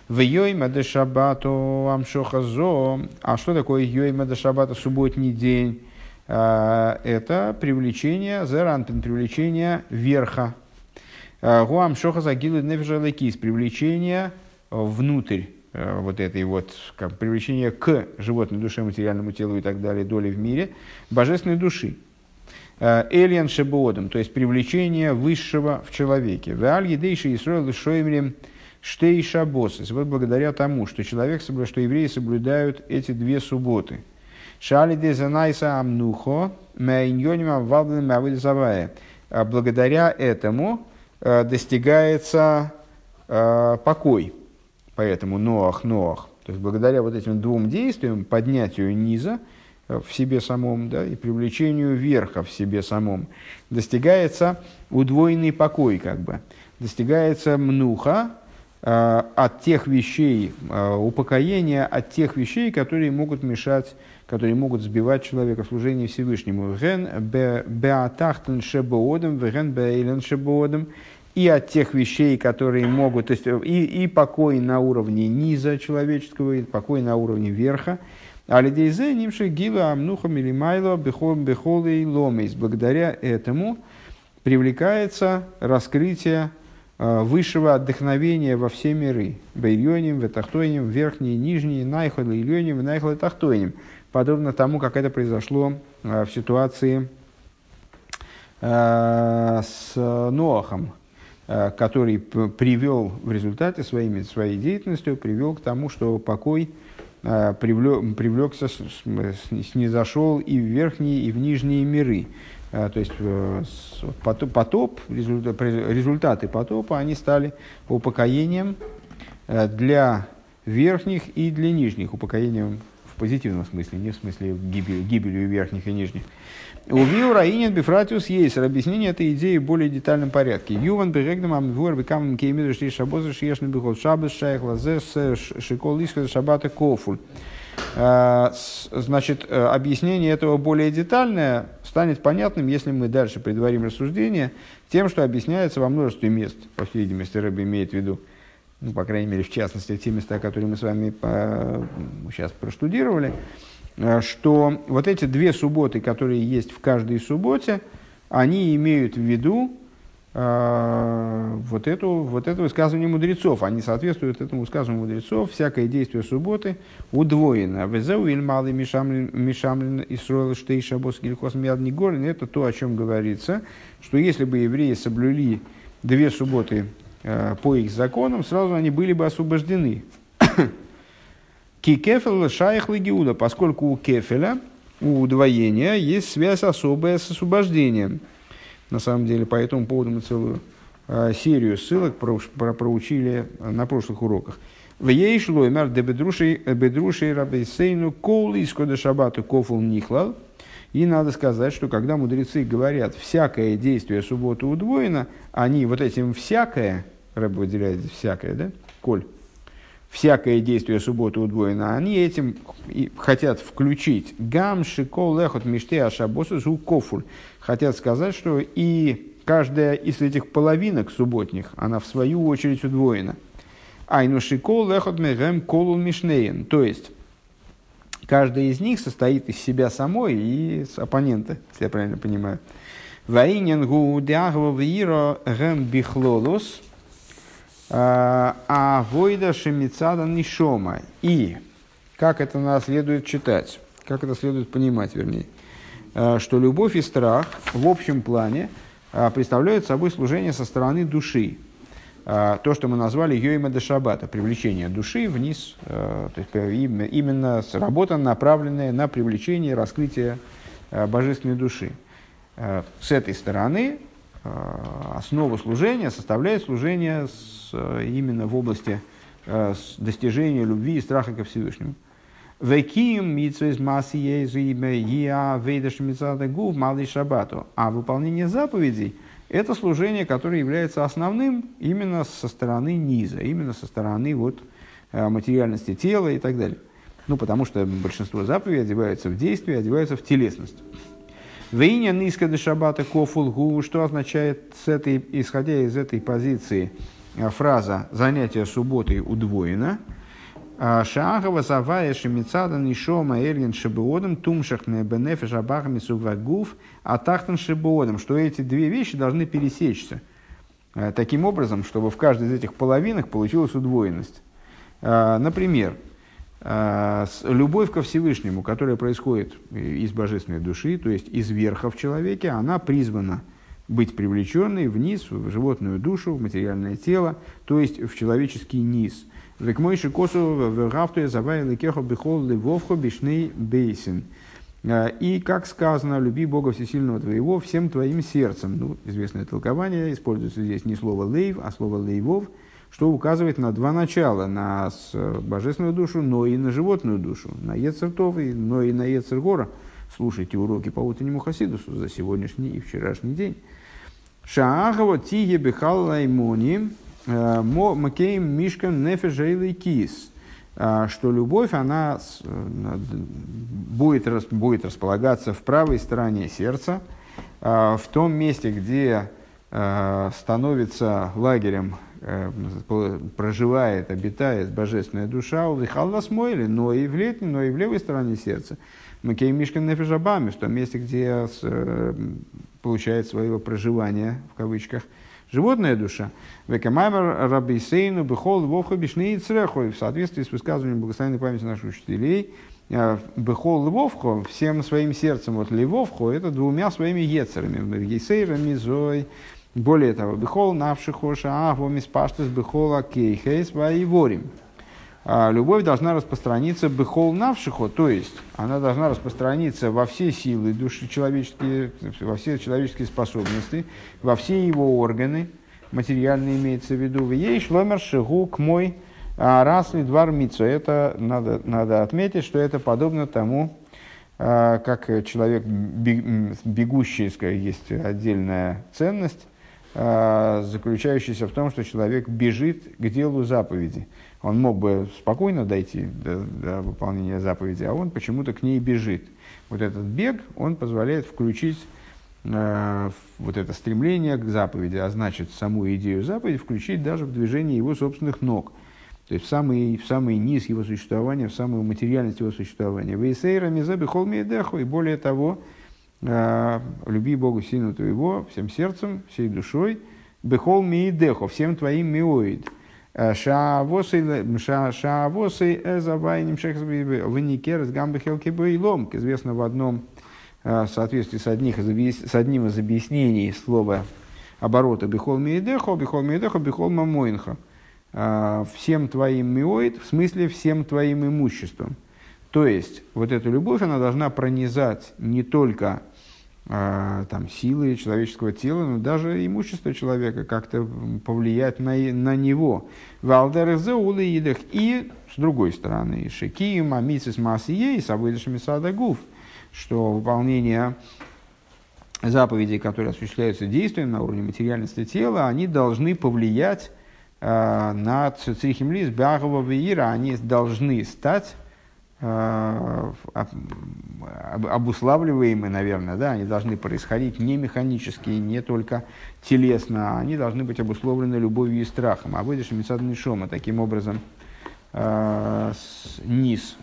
В йойма де шабату амшохазо. А что такое йойма де шабата, субботний день? А, это привлечение, зеранпин, привлечение верха. А, Гуам шохаза гилы нефежалекис, привлечение внутрь Э, вот этой вот как, привлечения к животной душе, материальному телу и так далее, доли в мире, божественной души. Э, Элиан шебоодом, то есть привлечение высшего в человеке. В аль едейши Исроил шоймрем штей шабосис. Вот благодаря тому, что человек, что евреи соблюдают эти две субботы. Шали де занайса амнухо, мэйньонима валден мавиль Благодаря этому э, достигается покой Поэтому Ноах, Ноах. То есть благодаря вот этим двум действиям, поднятию низа э, в себе самом да, и привлечению верха в себе самом, достигается удвоенный покой, как бы. Достигается мнуха э, от тех вещей, э, упокоения от тех вещей, которые могут мешать, которые могут сбивать человека в служении Всевышнему. Ген беатахтен шебоодом, веген бейлен шебоодом и от тех вещей, которые могут, то есть и, и покой на уровне низа человеческого, и покой на уровне верха. А лидейзе нимши гила амнуха милимайло бехол и ломейс. Благодаря этому привлекается раскрытие э, высшего отдохновения во все миры. Бейрионим, ветахтойним, верхние, нижние, найхол ильоним, найхол и тахтойним. Подобно тому, как это произошло э, в ситуации э, с Ноахом, который привел в результате своими, своей деятельностью, привел к тому, что покой привлек, привлекся, снизошел и в верхние, и в нижние миры. Э, то есть потоп, результаты потопа, они стали упокоением для верхних и для нижних, упокоением в позитивном смысле, не в смысле гибели, гибелью верхних и нижних. У Виура Инин Бифратиус есть объяснение этой идеи в более детальном порядке. Юван Берегнам Амвуэр Бекам Кеймиду Шли Шабоза Шиешный Бихол Шабас Шайх Лазес Шикол Лишка Шабата Кофуль. А, значит, э, объяснение этого более детальное станет понятным, если мы дальше предварим рассуждение тем, что объясняется во множестве мест. По всей видимости, Рэбби имеет в виду, ну, по крайней мере, в частности, те места, которые мы с вами по, сейчас проштудировали, что вот эти две субботы, которые есть в каждой субботе, они имеют в виду э, вот, эту, вот это высказывание мудрецов. Они соответствуют этому высказыванию мудрецов. Всякое действие субботы удвоено. Везеу малый мишамлин Исруэл штей шабос гильхос мядни горин. Это то, о чем говорится, что если бы евреи соблюли две субботы э, по их законам, сразу они были бы освобождены. Кикефел шайх лагиуда, поскольку у кефеля, у удвоения, есть связь особая с освобождением. На самом деле, по этому поводу мы целую э, серию ссылок про, про, проучили на прошлых уроках. В ей шло мер де бедрушей рабейсейну кол из шабату кофул нихлал. И надо сказать, что когда мудрецы говорят «всякое действие субботы удвоено», они вот этим «всякое», Рэб выделяет «всякое», да, «коль», всякое действие субботы удвоено, они этим хотят включить гам шикол лехот миште ашабосу зу кофуль. Хотят сказать, что и каждая из этих половинок субботних, она в свою очередь удвоена. Айну шикол лехот мегем колул мишнеен. То есть, каждая из них состоит из себя самой и с оппонента, если я правильно понимаю. Ваиненгу диагва виро гем бихлолус – а войда шемицада нишома. И как это нас следует читать, как это следует понимать, вернее, а, что любовь и страх в общем плане а, представляют собой служение со стороны души. А, то, что мы назвали йоима де шабата, привлечение души вниз, то есть именно работа, направленная на привлечение, раскрытие божественной души. С этой стороны основу служения составляет служение с Э, именно в области э, достижения любви и страха ко Всевышнему. Векием митсвейс масси я вейдаш гув малый шабату. А выполнение заповедей – это служение, которое является основным именно со стороны низа, именно со стороны вот, э, материальности тела и так далее. Ну, потому что большинство заповедей одеваются в действие, одеваются в телесность. Вейня низко шабата кофулгу, что означает, с этой, исходя из этой позиции – Э, фраза «занятие субботой удвоено», а Шаагова завая шемицада нишома эльген шибуодом тумшах бенефеш абахами сувагуф а тахтан шибуодом, что эти две вещи должны пересечься э, таким образом, чтобы в каждой из этих половинок получилась удвоенность. Э, например, любовь ко Всевышнему, которая происходит из божественной души, то есть из верха в человеке, она призвана – быть привлеченной вниз, в животную душу, в материальное тело, то есть в человеческий низ. Век мой шикосу в гафтуе завай лекехо бихол бишней бейсин. А, и, как сказано, люби Бога Всесильного твоего всем твоим сердцем. Ну, известное толкование, используется здесь не слово лейв, а слово лейвов, что указывает на два начала, на божественную душу, но и на животную душу, на Ецертов, но и на Ецергора. Слушайте уроки по утреннему Хасидусу за сегодняшний и вчерашний день. Шаагова тиге бихал лаймони э, макеем мишкан нефежейлый кис. Э, что любовь, она э, будет, будет располагаться в правой стороне сердца, в том месте, где становится лагерем, проживает, обитает божественная душа, у Вихаллас Мойли, но и в летней, но и в левой стороне сердца. Макей Мишкан Нефежабами, в том месте, где получает своего проживания, в кавычках, животная душа. Векамаймер рабисейну бехол вовха бишней црехой. В соответствии с высказыванием благословенной памяти наших учителей, э, бехол львовхо, всем своим сердцем, вот львовхо, это двумя своими ецерами, гейсейрами, зой, более того, бехол навшихоша, а вомис паштес бехола кейхейс ваиворим. А любовь должна распространиться бехол навшихо, то есть она должна распространиться во все силы души человеческие, во все человеческие способности, во все его органы, материальные имеется в виду. Ей шломер шигу к мой А раз и двар мицу, это надо, надо отметить, что это подобно тому, а, как человек бегущий, есть отдельная ценность, а, заключающаяся в том, что человек бежит к делу заповеди. Он мог бы спокойно дойти до, до выполнения заповеди, а он почему-то к ней бежит. Вот этот бег, он позволяет включить э, вот это стремление к заповеди, а значит, саму идею заповеди включить даже в движение его собственных ног. То есть в самый, в самый низ его существования, в самую материальность его существования. Вейсейра мизеби холмиедеху, и более того, э, люби Бога сильно твоего, всем сердцем, всей душой, бехол миедеху, всем твоим миоид. Шаавосы эзавайним шехсвеникер с гамбахелки боилом. Известно в одном э, в соответствии с, одних с одним из объяснений слова оборота бихол миедехо, бихол миедехо, бихол мамоинха. Э, Всем твоим миоид, в смысле всем твоим имуществом. То есть, вот эта любовь, она должна пронизать не только э, там, силы человеческого тела, но даже имущество человека, как-то повлиять на, и- на него. И, с другой стороны, шекием, амицис масией, сабыдышами садагуф, что выполнение заповедей, которые осуществляются действием на уровне материальности тела, они должны повлиять э, на цицрихимлис бягова веира, они должны стать обуславливаемы, наверное, да, они должны происходить не механически, не только телесно, они должны быть обусловлены любовью и страхом. А выйдешь Мецадный Шома, таким образом, э, низ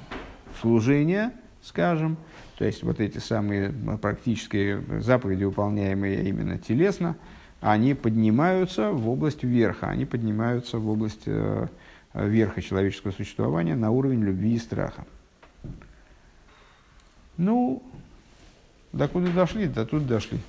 служения, скажем, то есть вот эти самые практические заповеди, выполняемые именно телесно, они поднимаются в область верха, они поднимаются в область э, верха человеческого существования на уровень любви и страха. Ну, до куда дошли, до тут дошли.